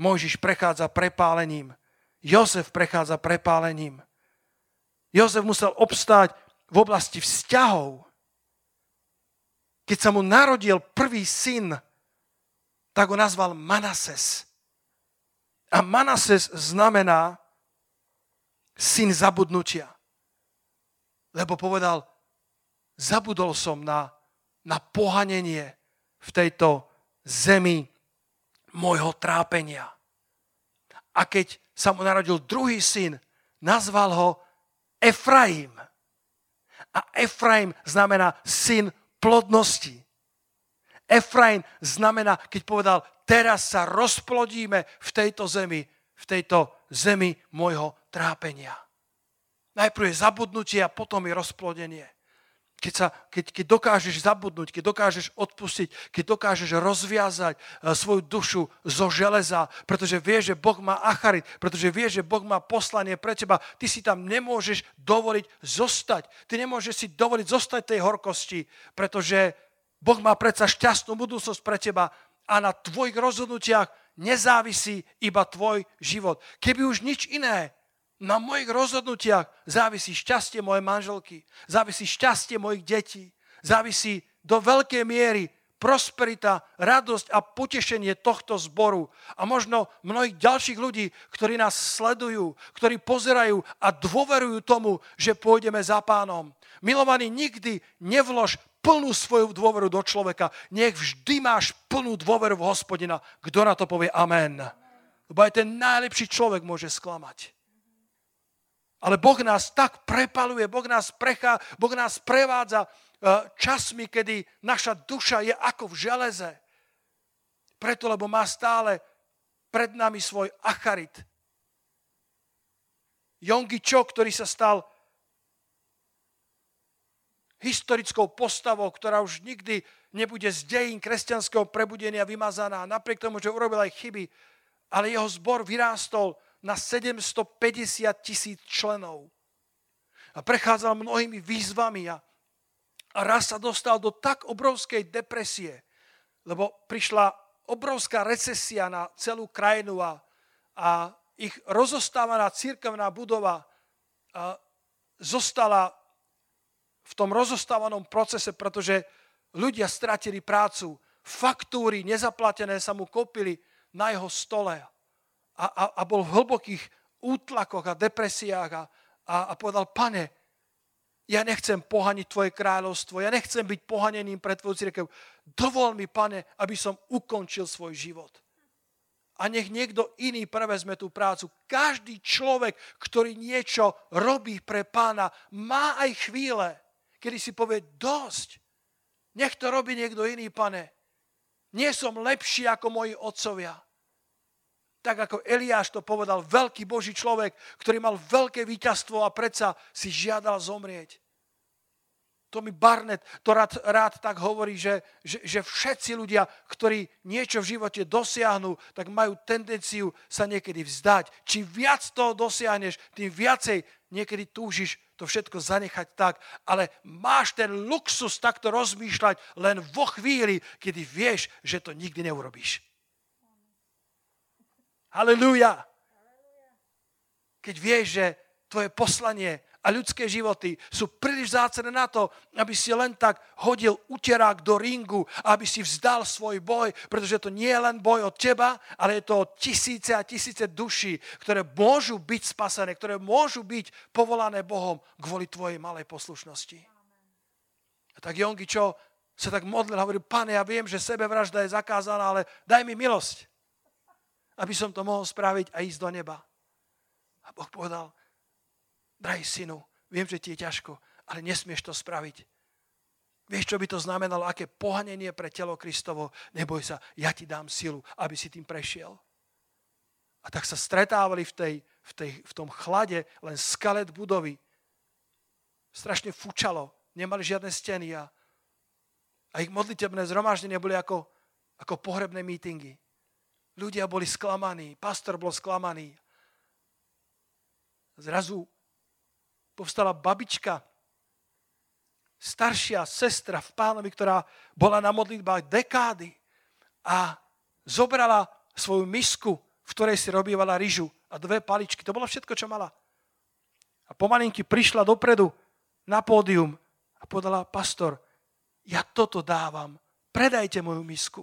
Mojžiš prechádza prepálením. Jozef prechádza prepálením. Jozef musel obstáť v oblasti vzťahov. Keď sa mu narodil prvý syn, tak ho nazval Manases. A Manases znamená syn zabudnutia. Lebo povedal, zabudol som na, na pohanenie v tejto zemi môjho trápenia. A keď sa mu narodil druhý syn, nazval ho Efraim. A Efraim znamená syn plodnosti. Efraim znamená, keď povedal, teraz sa rozplodíme v tejto zemi, v tejto zemi môjho trápenia. Najprv je zabudnutie a potom je rozplodenie keď, sa, keď, keď dokážeš zabudnúť, keď dokážeš odpustiť, keď dokážeš rozviazať eh, svoju dušu zo železa, pretože vieš, že Boh má acharit, pretože vieš, že Boh má poslanie pre teba, ty si tam nemôžeš dovoliť zostať. Ty nemôžeš si dovoliť zostať tej horkosti, pretože Boh má predsa šťastnú budúcnosť pre teba a na tvojich rozhodnutiach nezávisí iba tvoj život. Keby už nič iné, na mojich rozhodnutiach závisí šťastie mojej manželky, závisí šťastie mojich detí, závisí do veľkej miery prosperita, radosť a potešenie tohto zboru a možno mnohých ďalších ľudí, ktorí nás sledujú, ktorí pozerajú a dôverujú tomu, že pôjdeme za pánom. Milovaný, nikdy nevlož plnú svoju dôveru do človeka. Nech vždy máš plnú dôveru v hospodina. Kto na to povie amen? Lebo aj ten najlepší človek môže sklamať. Ale Boh nás tak prepaluje, Boh nás prechá, Boh nás prevádza e, časmi, kedy naša duša je ako v železe. Preto, lebo má stále pred nami svoj acharit. Yongi Cho, ktorý sa stal historickou postavou, ktorá už nikdy nebude z dejín kresťanského prebudenia vymazaná, napriek tomu, že urobil aj chyby, ale jeho zbor vyrástol na 750 tisíc členov. A prechádzal mnohými výzvami a, a raz sa dostal do tak obrovskej depresie, lebo prišla obrovská recesia na celú krajinu a, a ich rozostávaná církevná budova a zostala v tom rozostávanom procese, pretože ľudia stratili prácu, faktúry nezaplatené sa mu kopili na jeho stole a, a, a bol v hlbokých útlakoch a depresiách a, a, a povedal, pane, ja nechcem pohaniť tvoje kráľovstvo, ja nechcem byť pohaneným pre tvoju církev. Dovol mi, pane, aby som ukončil svoj život. A nech niekto iný prevezme tú prácu. Každý človek, ktorý niečo robí pre pána, má aj chvíle, kedy si povie, dosť. Nech to robí niekto iný, pane. Nie som lepší ako moji otcovia tak ako Eliáš to povedal, veľký Boží človek, ktorý mal veľké víťazstvo a predsa si žiadal zomrieť. mi Barnett to rád, rád tak hovorí, že, že, že všetci ľudia, ktorí niečo v živote dosiahnu, tak majú tendenciu sa niekedy vzdať. Čím viac toho dosiahneš, tým viacej niekedy túžiš to všetko zanechať tak, ale máš ten luxus takto rozmýšľať len vo chvíli, kedy vieš, že to nikdy neurobíš. Halelúja. Keď vieš, že tvoje poslanie a ľudské životy sú príliš zácené na to, aby si len tak hodil uterák do ringu, aby si vzdal svoj boj, pretože to nie je len boj od teba, ale je to tisíce a tisíce duší, ktoré môžu byť spasené, ktoré môžu byť povolané Bohom kvôli tvojej malej poslušnosti. A tak Jongi, čo sa tak modlil, hovorí, pane, ja viem, že sebevražda je zakázaná, ale daj mi milosť aby som to mohol spraviť a ísť do neba. A Boh povedal, drahý synu, viem, že ti je ťažko, ale nesmieš to spraviť. Vieš, čo by to znamenalo, aké pohanenie pre telo Kristovo? Neboj sa, ja ti dám silu, aby si tým prešiel. A tak sa stretávali v, tej, v, tej, v tom chlade len skalet budovy. Strašne fučalo, nemali žiadne steny a, a ich modlitebné zhromaždenie boli ako, ako pohrebné mítingy. Ľudia boli sklamaní, pastor bol sklamaný. Zrazu povstala babička, staršia sestra v pánovi, ktorá bola na modlitbách dekády a zobrala svoju misku, v ktorej si robívala ryžu a dve paličky. To bolo všetko, čo mala. A pomalinky prišla dopredu na pódium a povedala, pastor, ja toto dávam, predajte moju misku,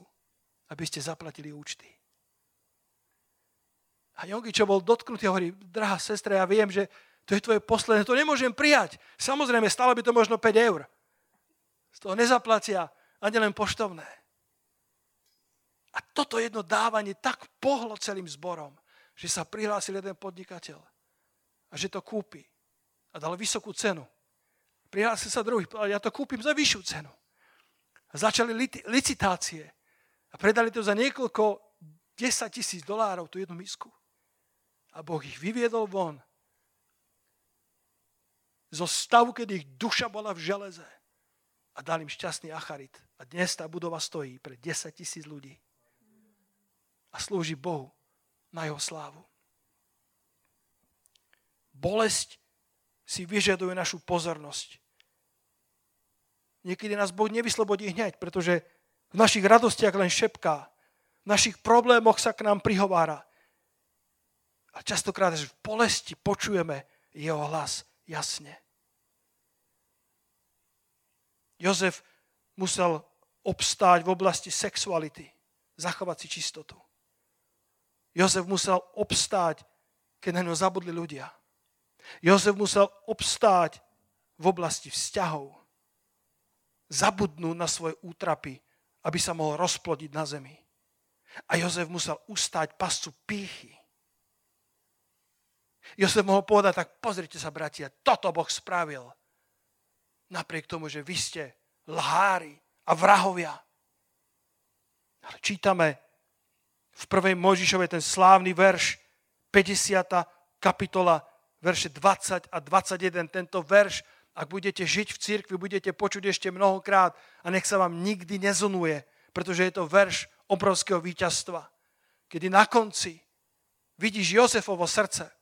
aby ste zaplatili účty. A čo bol dotknutý, hovorí, drahá sestra, ja viem, že to je tvoje posledné, to nemôžem prijať. Samozrejme, stalo by to možno 5 eur. Z toho nezaplatia ani len poštovné. A toto jedno dávanie tak pohlo celým zborom, že sa prihlásil jeden podnikateľ a že to kúpi. A dal vysokú cenu. Prihlásil sa druhý, ja to kúpim za vyššiu cenu. A začali licitácie a predali to za niekoľko 10 tisíc dolárov, tú jednu misku. A Boh ich vyviedol von zo stavu, kedy ich duša bola v železe a dal im šťastný acharit. A dnes tá budova stojí pre 10 tisíc ľudí a slúži Bohu na jeho slávu. Bolesť si vyžaduje našu pozornosť. Niekedy nás Boh nevyslobodí hneď, pretože v našich radostiach len šepká. V našich problémoch sa k nám prihovára. A častokrát až v bolesti počujeme jeho hlas jasne. Jozef musel obstáť v oblasti sexuality, zachovať si čistotu. Jozef musel obstáť, keď na ňo zabudli ľudia. Jozef musel obstáť v oblasti vzťahov. Zabudnúť na svoje útrapy, aby sa mohol rozplodiť na zemi. A Jozef musel ustáť pascu pýchy Josef mohol povedať, tak pozrite sa, bratia, toto Boh spravil. Napriek tomu, že vy ste lhári a vrahovia. Ale čítame v prvej Mojžišovej ten slávny verš, 50. kapitola, verše 20 a 21. Tento verš, ak budete žiť v cirkvi, budete počuť ešte mnohokrát a nech sa vám nikdy nezonuje, pretože je to verš obrovského víťazstva. Kedy na konci vidíš Josefovo srdce,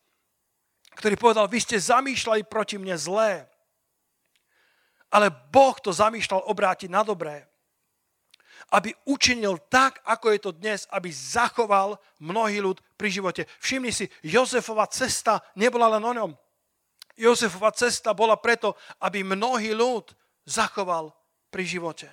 ktorý povedal, vy ste zamýšľali proti mne zlé, ale Boh to zamýšľal obrátiť na dobré. Aby učinil tak, ako je to dnes, aby zachoval mnohý ľud pri živote. Všimni si, Jozefova cesta nebola len o ňom. Jozefova cesta bola preto, aby mnohý ľud zachoval pri živote.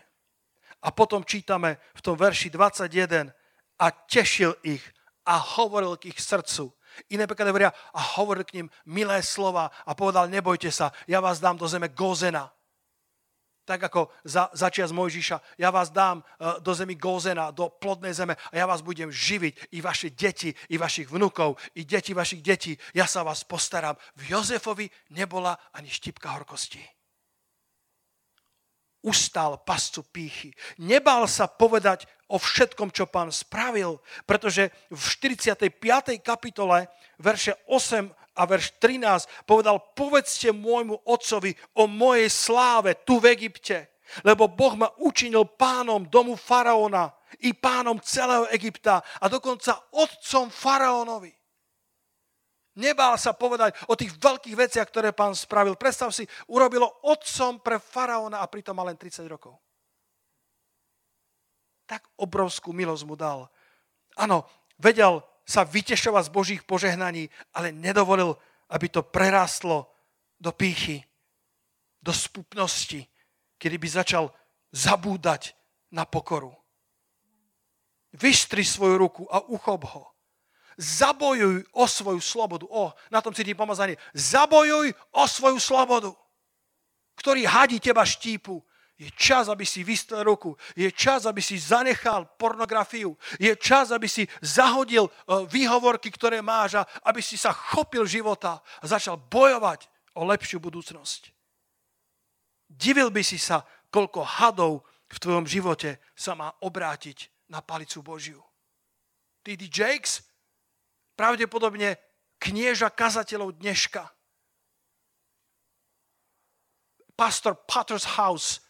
A potom čítame v tom verši 21 a tešil ich a hovoril k ich srdcu. Iné hovoria a hovoril k ním milé slova a povedal, nebojte sa, ja vás dám do zeme Gozena. Tak ako za, začias Mojžiša, ja vás dám uh, do zemi Gozena, do plodnej zeme a ja vás budem živiť, i vaše deti, i vašich vnukov, i deti vašich detí. Ja sa vás postaram. V Jozefovi nebola ani štipka horkosti ustal pascu pýchy. Nebal sa povedať o všetkom, čo pán spravil, pretože v 45. kapitole, verše 8 a verš 13 povedal, povedzte môjmu otcovi o mojej sláve tu v Egypte, lebo Boh ma učinil pánom domu faraóna i pánom celého Egypta a dokonca otcom faraónovi. Nebál sa povedať o tých veľkých veciach, ktoré pán spravil. Predstav si, urobilo otcom pre faraóna a pritom mal len 30 rokov. Tak obrovskú milosť mu dal. Áno, vedel sa vytešovať z Božích požehnaní, ale nedovolil, aby to prerástlo do pýchy, do spupnosti, kedy by začal zabúdať na pokoru. Vystri svoju ruku a uchop ho Zabojuj o svoju slobodu. O, na tom cítim pomazanie. Zabojuj o svoju slobodu, ktorý hadí teba štípu. Je čas, aby si vystrel ruku. Je čas, aby si zanechal pornografiu. Je čas, aby si zahodil e, výhovorky, ktoré máš a aby si sa chopil života a začal bojovať o lepšiu budúcnosť. Divil by si sa, koľko hadov v tvojom živote sa má obrátiť na palicu Božiu. T.D. Jakes pravdepodobne knieža kazateľov dneška. Pastor Potter's House,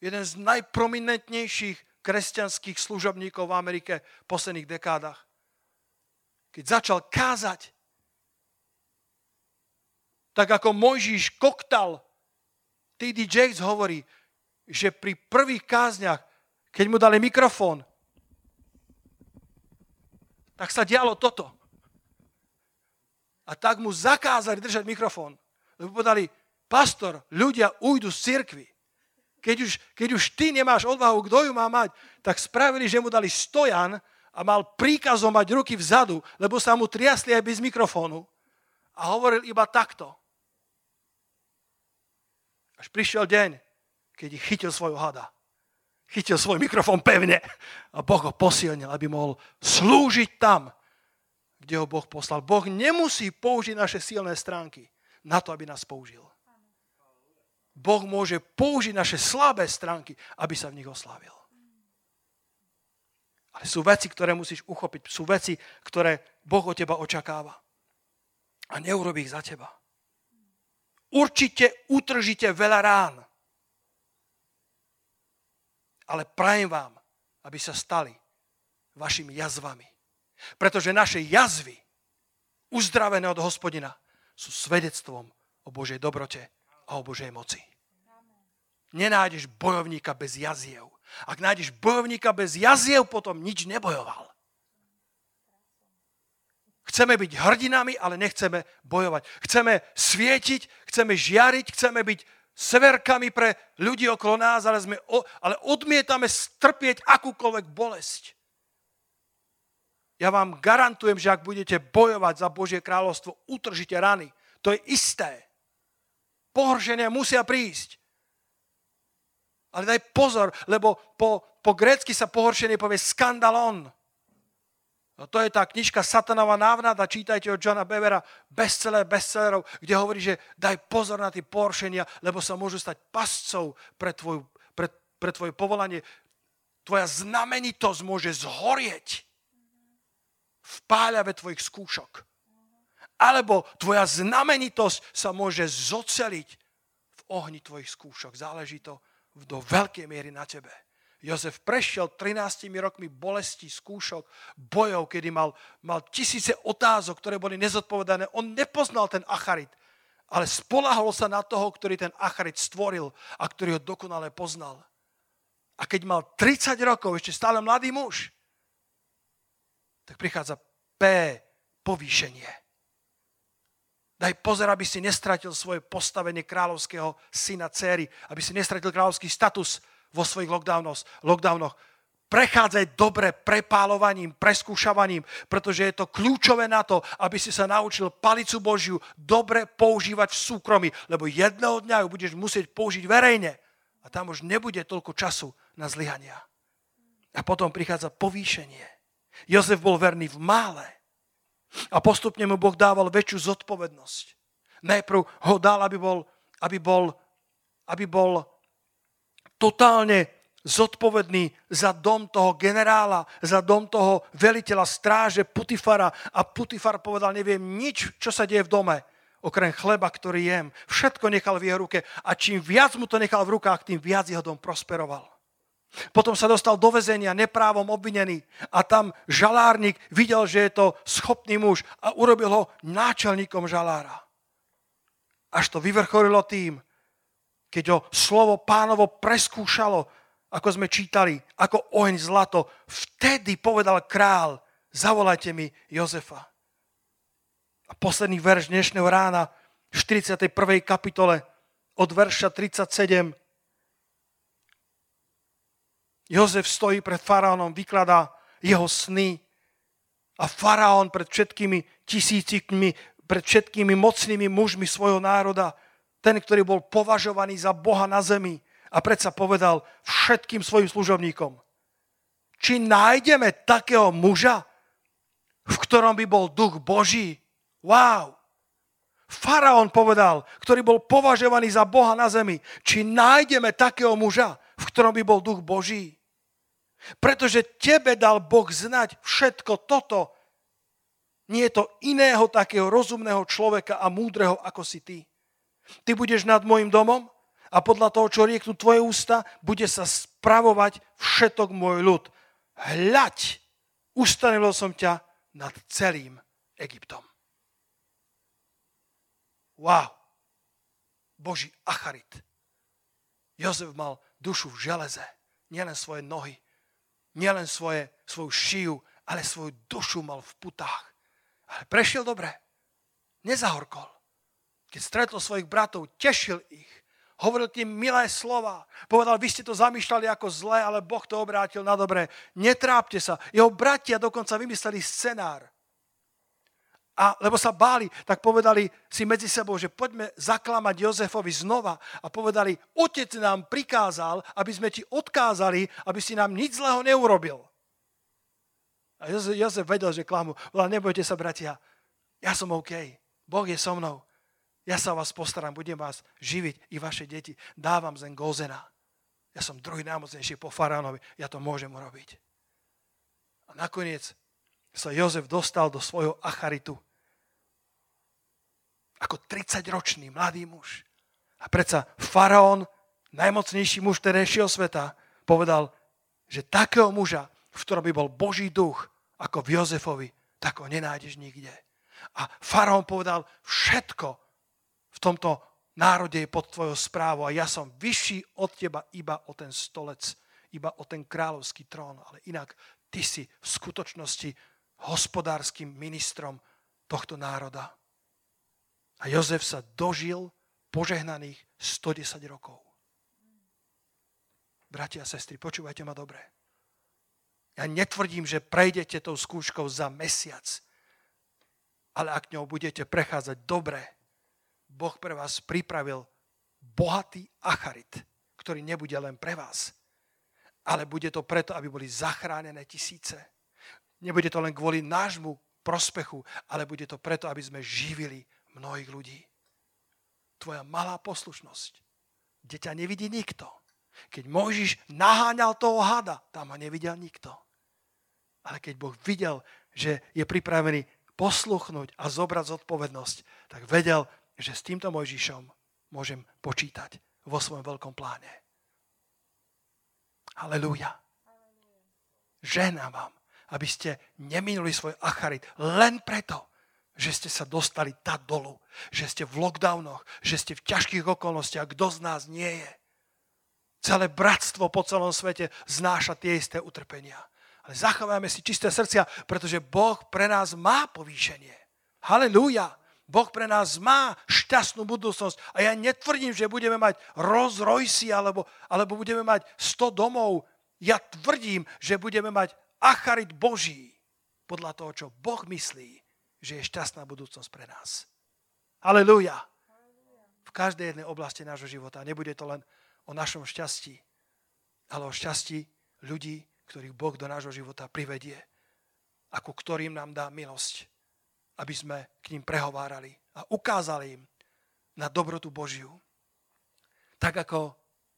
jeden z najprominentnejších kresťanských služobníkov v Amerike v posledných dekádach. Keď začal kázať, tak ako Mojžiš koktal, T.D. Jakes hovorí, že pri prvých kázniach, keď mu dali mikrofón, tak sa dialo toto. A tak mu zakázali držať mikrofón. Lebo povedali, pastor, ľudia ujdu z cirkvi. Keď už, keď už ty nemáš odvahu, kto ju má mať, tak spravili, že mu dali stojan a mal príkazom mať ruky vzadu, lebo sa mu triasli aj bez mikrofónu. A hovoril iba takto. Až prišiel deň, keď ich chytil svojho hada chytil svoj mikrofón pevne a Boh ho posilnil, aby mohol slúžiť tam, kde ho Boh poslal. Boh nemusí použiť naše silné stránky na to, aby nás použil. Boh môže použiť naše slabé stránky, aby sa v nich oslávil. Ale sú veci, ktoré musíš uchopiť. Sú veci, ktoré Boh od teba očakáva. A neurobí ich za teba. Určite utržite veľa rán ale prajem vám, aby sa stali vašimi jazvami. Pretože naše jazvy, uzdravené od hospodina, sú svedectvom o Božej dobrote a o Božej moci. Nenájdeš bojovníka bez jaziev. Ak nájdeš bojovníka bez jaziev, potom nič nebojoval. Chceme byť hrdinami, ale nechceme bojovať. Chceme svietiť, chceme žiariť, chceme byť severkami pre ľudí okolo nás, ale, sme, ale odmietame strpieť akúkoľvek bolesť. Ja vám garantujem, že ak budete bojovať za Božie kráľovstvo, utržite rany. To je isté. Pohoršenia musia prísť. Ale daj pozor, lebo po, po grécky sa pohoršenie povie skandalon. No to je tá knižka Satanova návnada, čítajte od Johna Bevera, bestseller bestsellerov, kde hovorí, že daj pozor na tie poršenia, lebo sa môžu stať pascov pre, tvoj, pre, pre tvoje povolanie. Tvoja znamenitosť môže zhorieť v páľave tvojich skúšok. Alebo tvoja znamenitosť sa môže zoceliť v ohni tvojich skúšok. Záleží to do veľkej miery na tebe. Jozef prešiel 13 rokmi bolesti, skúšok, bojov, kedy mal, mal tisíce otázok, ktoré boli nezodpovedané. On nepoznal ten acharit, ale spolahol sa na toho, ktorý ten acharit stvoril a ktorý ho dokonale poznal. A keď mal 30 rokov, ešte stále mladý muž, tak prichádza P, povýšenie. Daj pozor, aby si nestratil svoje postavenie kráľovského syna, céry, aby si nestratil kráľovský status, vo svojich lockdownoch. Prechádzaj dobre prepálovaním, preskúšavaním, pretože je to kľúčové na to, aby si sa naučil palicu Božiu dobre používať v súkromí, lebo jedného dňa ju budeš musieť použiť verejne a tam už nebude toľko času na zlyhania. A potom prichádza povýšenie. Jozef bol verný v mále a postupne mu Boh dával väčšiu zodpovednosť. Najprv ho dal, aby bol, aby bol, aby bol totálne zodpovedný za dom toho generála, za dom toho veliteľa stráže Putifara a Putifar povedal, neviem nič, čo sa deje v dome, okrem chleba, ktorý jem. Všetko nechal v jeho ruke a čím viac mu to nechal v rukách, tým viac jeho dom prosperoval. Potom sa dostal do väzenia, neprávom obvinený a tam žalárnik videl, že je to schopný muž a urobil ho náčelníkom žalára. Až to vyvrcholilo tým, keď ho slovo pánovo preskúšalo, ako sme čítali, ako oheň zlato, vtedy povedal král, zavolajte mi Jozefa. A posledný verš dnešného rána, v 41. kapitole, od verša 37. Jozef stojí pred faraónom, vykladá jeho sny a faraón pred všetkými tisícikmi, pred všetkými mocnými mužmi svojho národa ten, ktorý bol považovaný za Boha na zemi a predsa povedal všetkým svojim služobníkom, či nájdeme takého muža, v ktorom by bol duch Boží? Wow! Faraón povedal, ktorý bol považovaný za Boha na zemi, či nájdeme takého muža, v ktorom by bol duch Boží. Pretože tebe dal Boh znať všetko toto. Nie je to iného takého rozumného človeka a múdreho, ako si ty. Ty budeš nad môjim domom a podľa toho, čo rieknú tvoje ústa, bude sa spravovať všetok môj ľud. Hľaď, ustanil som ťa nad celým Egyptom. Wow. Boží acharit. Jozef mal dušu v železe. Nielen svoje nohy, nielen svoje, svoju šiju, ale svoju dušu mal v putách. Ale prešiel dobre. Nezahorkol. Keď stretol svojich bratov, tešil ich. Hovoril tým milé slova. Povedal, vy ste to zamýšľali ako zlé, ale Boh to obrátil na dobré. Netrápte sa. Jeho bratia dokonca vymysleli scenár. A lebo sa báli, tak povedali si medzi sebou, že poďme zaklamať Jozefovi znova. A povedali, otec nám prikázal, aby sme ti odkázali, aby si nám nič zlého neurobil. A Jozef, Jozef vedel, že klamu. Volal, nebojte sa, bratia, ja som OK. Boh je so mnou. Ja sa vás postaram, budem vás živiť i vaše deti. Dávam zem Gozena. Ja som druhý najmocnejší po faraónovi. Ja to môžem urobiť. A nakoniec sa Jozef dostal do svojho acharitu. Ako 30-ročný mladý muž. A predsa faraón, najmocnejší muž terejšieho sveta, povedal, že takého muža, v ktorom by bol Boží duch, ako v Jozefovi, tak ho nenájdeš nikde. A faraón povedal, všetko, v tomto národe je pod tvojou správou a ja som vyšší od teba iba o ten stolec, iba o ten kráľovský trón, ale inak ty si v skutočnosti hospodárským ministrom tohto národa. A Jozef sa dožil požehnaných 110 rokov. Bratia a sestry, počúvajte ma dobre. Ja netvrdím, že prejdete tou skúškou za mesiac, ale ak ňou budete prechádzať dobre, Boh pre vás pripravil bohatý acharit, ktorý nebude len pre vás, ale bude to preto, aby boli zachránené tisíce. Nebude to len kvôli nášmu prospechu, ale bude to preto, aby sme živili mnohých ľudí. Tvoja malá poslušnosť, kde ťa nevidí nikto. Keď Mojžiš naháňal toho hada, tam ho nevidel nikto. Ale keď Boh videl, že je pripravený posluchnúť a zobrať zodpovednosť, tak vedel, že s týmto Mojžišom môžem počítať vo svojom veľkom pláne. Halelúja. Ženám vám, aby ste neminuli svoj acharit len preto, že ste sa dostali tá dolu, že ste v lockdownoch, že ste v ťažkých okolnostiach, kto z nás nie je. Celé bratstvo po celom svete znáša tie isté utrpenia. Ale zachovajme si čisté srdcia, pretože Boh pre nás má povýšenie. Halelúja. Boh pre nás má šťastnú budúcnosť. A ja netvrdím, že budeme mať Royce alebo, alebo budeme mať 100 domov. Ja tvrdím, že budeme mať acharit Boží podľa toho, čo Boh myslí, že je šťastná budúcnosť pre nás. Halelúja. V každej jednej oblasti nášho života. Nebude to len o našom šťastí, ale o šťastí ľudí, ktorých Boh do nášho života privedie, ako ktorým nám dá milosť, aby sme k ním prehovárali a ukázali im na dobrotu Božiu. Tak ako,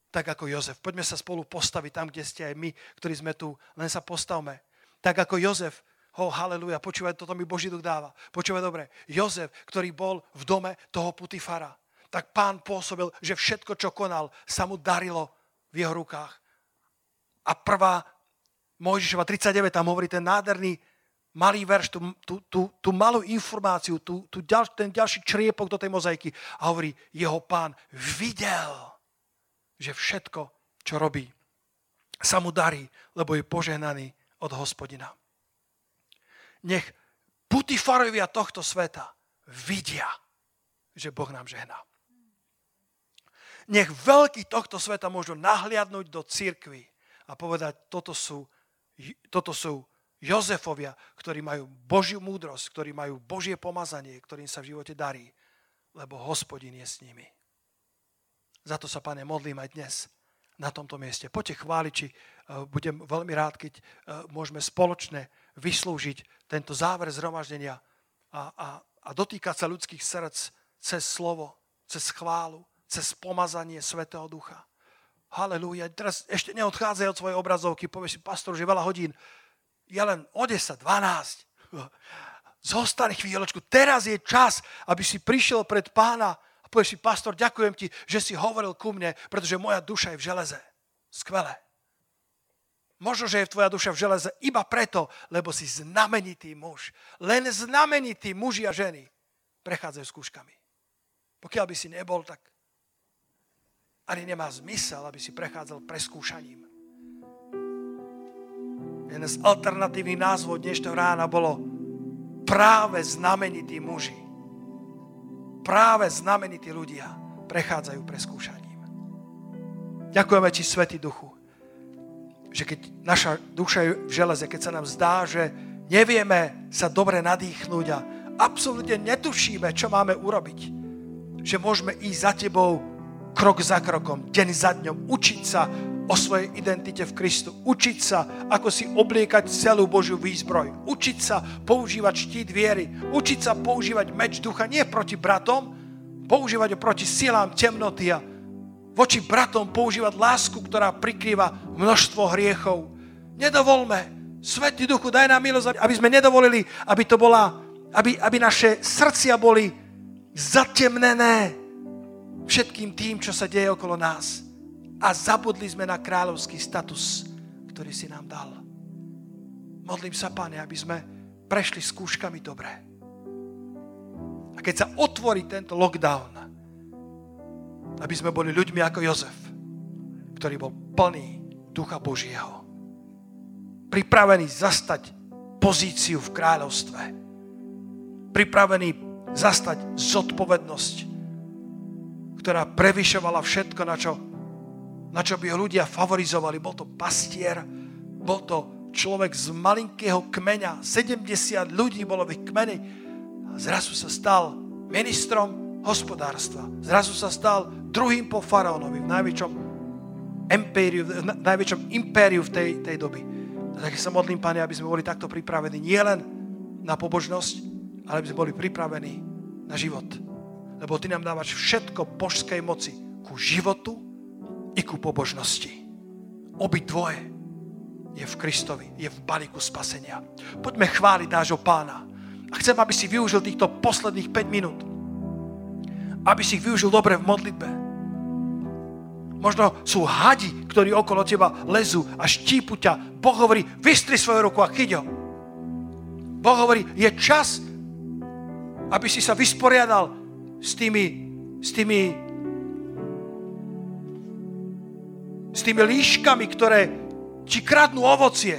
tak ako Jozef. Poďme sa spolu postaviť tam, kde ste aj my, ktorí sme tu. Len sa postavme. Tak ako Jozef, ho, oh, haleluja, počúvaj, toto mi Boží duch dáva. Počúvaj dobre. Jozef, ktorý bol v dome toho Putifara, tak pán pôsobil, že všetko, čo konal, sa mu darilo v jeho rukách. A prvá Mojžišova 39, tam hovorí ten nádherný malý verš, tú, tú, tú, tú malú informáciu, tú, tú ďal, ten ďalší čriepok do tej mozaiky a hovorí, jeho pán videl, že všetko, čo robí, sa mu darí, lebo je požehnaný od hospodina. Nech putifarovia tohto sveta vidia, že Boh nám žehná. Nech veľký tohto sveta môžu nahliadnúť do církvy a povedať, toto sú toto sú Jozefovia, ktorí majú Božiu múdrosť, ktorí majú Božie pomazanie, ktorým sa v živote darí, lebo hospodin je s nimi. Za to sa, pane, modlím aj dnes na tomto mieste. Poďte chváliči, eh, budem veľmi rád, keď eh, môžeme spoločne vyslúžiť tento záver zhromaždenia a, a, a dotýkať sa ľudských srdc cez slovo, cez chválu, cez pomazanie Svetého Ducha. Halelúja. Teraz ešte neodchádzajú od svojej obrazovky. Povie si, pastor, že veľa hodín. Ja len o 10, 12. Zostane chvíľočku. Teraz je čas, aby si prišiel pred pána povieš si, pastor, ďakujem ti, že si hovoril ku mne, pretože moja duša je v železe. Skvelé. Možno, že je tvoja duša v železe iba preto, lebo si znamenitý muž. Len znamenití muži a ženy prechádzajú skúškami. Pokiaľ by si nebol, tak ani nemá zmysel, aby si prechádzal preskúšaním. Jeden z alternatívnych názvov dnešného rána bolo práve znamenití muži. Práve znamenití ľudia prechádzajú preskúšaním. Ďakujeme ti, Svetý Duchu, že keď naša duša je v železe, keď sa nám zdá, že nevieme sa dobre nadýchnúť a absolútne netušíme, čo máme urobiť, že môžeme ísť za tebou krok za krokom, deň za dňom, učiť sa o svojej identite v Kristu, učiť sa, ako si obliekať celú Božiu výzbroj, učiť sa používať štít viery, učiť sa používať meč ducha nie proti bratom, používať ho proti silám temnoty a voči bratom používať lásku, ktorá prikrýva množstvo hriechov. Nedovolme, Svetý Duchu, daj nám milosť, aby sme nedovolili, aby to bola, aby, aby naše srdcia boli zatemnené všetkým tým, čo sa deje okolo nás. A zabudli sme na kráľovský status, ktorý si nám dal. Modlím sa, Pane, aby sme prešli skúškami dobre. A keď sa otvorí tento lockdown, aby sme boli ľuďmi ako Jozef, ktorý bol plný Ducha Božieho. Pripravený zastať pozíciu v kráľovstve. Pripravený zastať zodpovednosť ktorá prevyšovala všetko, na čo, na čo by ho ľudia favorizovali. Bol to pastier, bol to človek z malinkého kmeňa, 70 ľudí bolo v ich kmeni. A zrazu sa stal ministrom hospodárstva. Zrazu sa stal druhým po faraónovi v najväčšom impériu, v najväčšom impériu v tej, tej doby. Tak sa modlím, Pane, aby sme boli takto pripravení nielen na pobožnosť, ale aby sme boli pripravení na život. Lebo Ty nám dávaš všetko božskej moci ku životu i ku pobožnosti. Obi dvoje je v Kristovi, je v balíku spasenia. Poďme chváliť nášho pána. A chcem, aby si využil týchto posledných 5 minút. Aby si ich využil dobre v modlitbe Možno sú hadi, ktorí okolo teba lezú a štípu ťa. Boh hovorí, vystri svoju ruku a chyť ho. Boh hovorí, je čas, aby si sa vysporiadal s tými, s tými, s tými líškami, ktoré ti kradnú ovocie.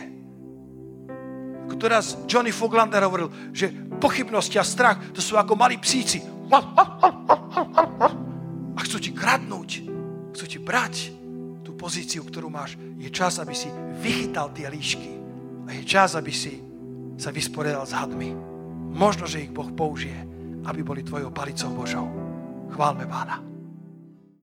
Ktorá Johnny Foglander hovoril, že pochybnosti a strach to sú ako malí psíci. A chcú ti kradnúť chcú ti brať tú pozíciu, ktorú máš. Je čas, aby si vychytal tie líšky. A je čas, aby si sa vysporiadal s hadmi. Možno, že ich Boh použije, aby boli tvojou palicou Božou. Chválme Pána.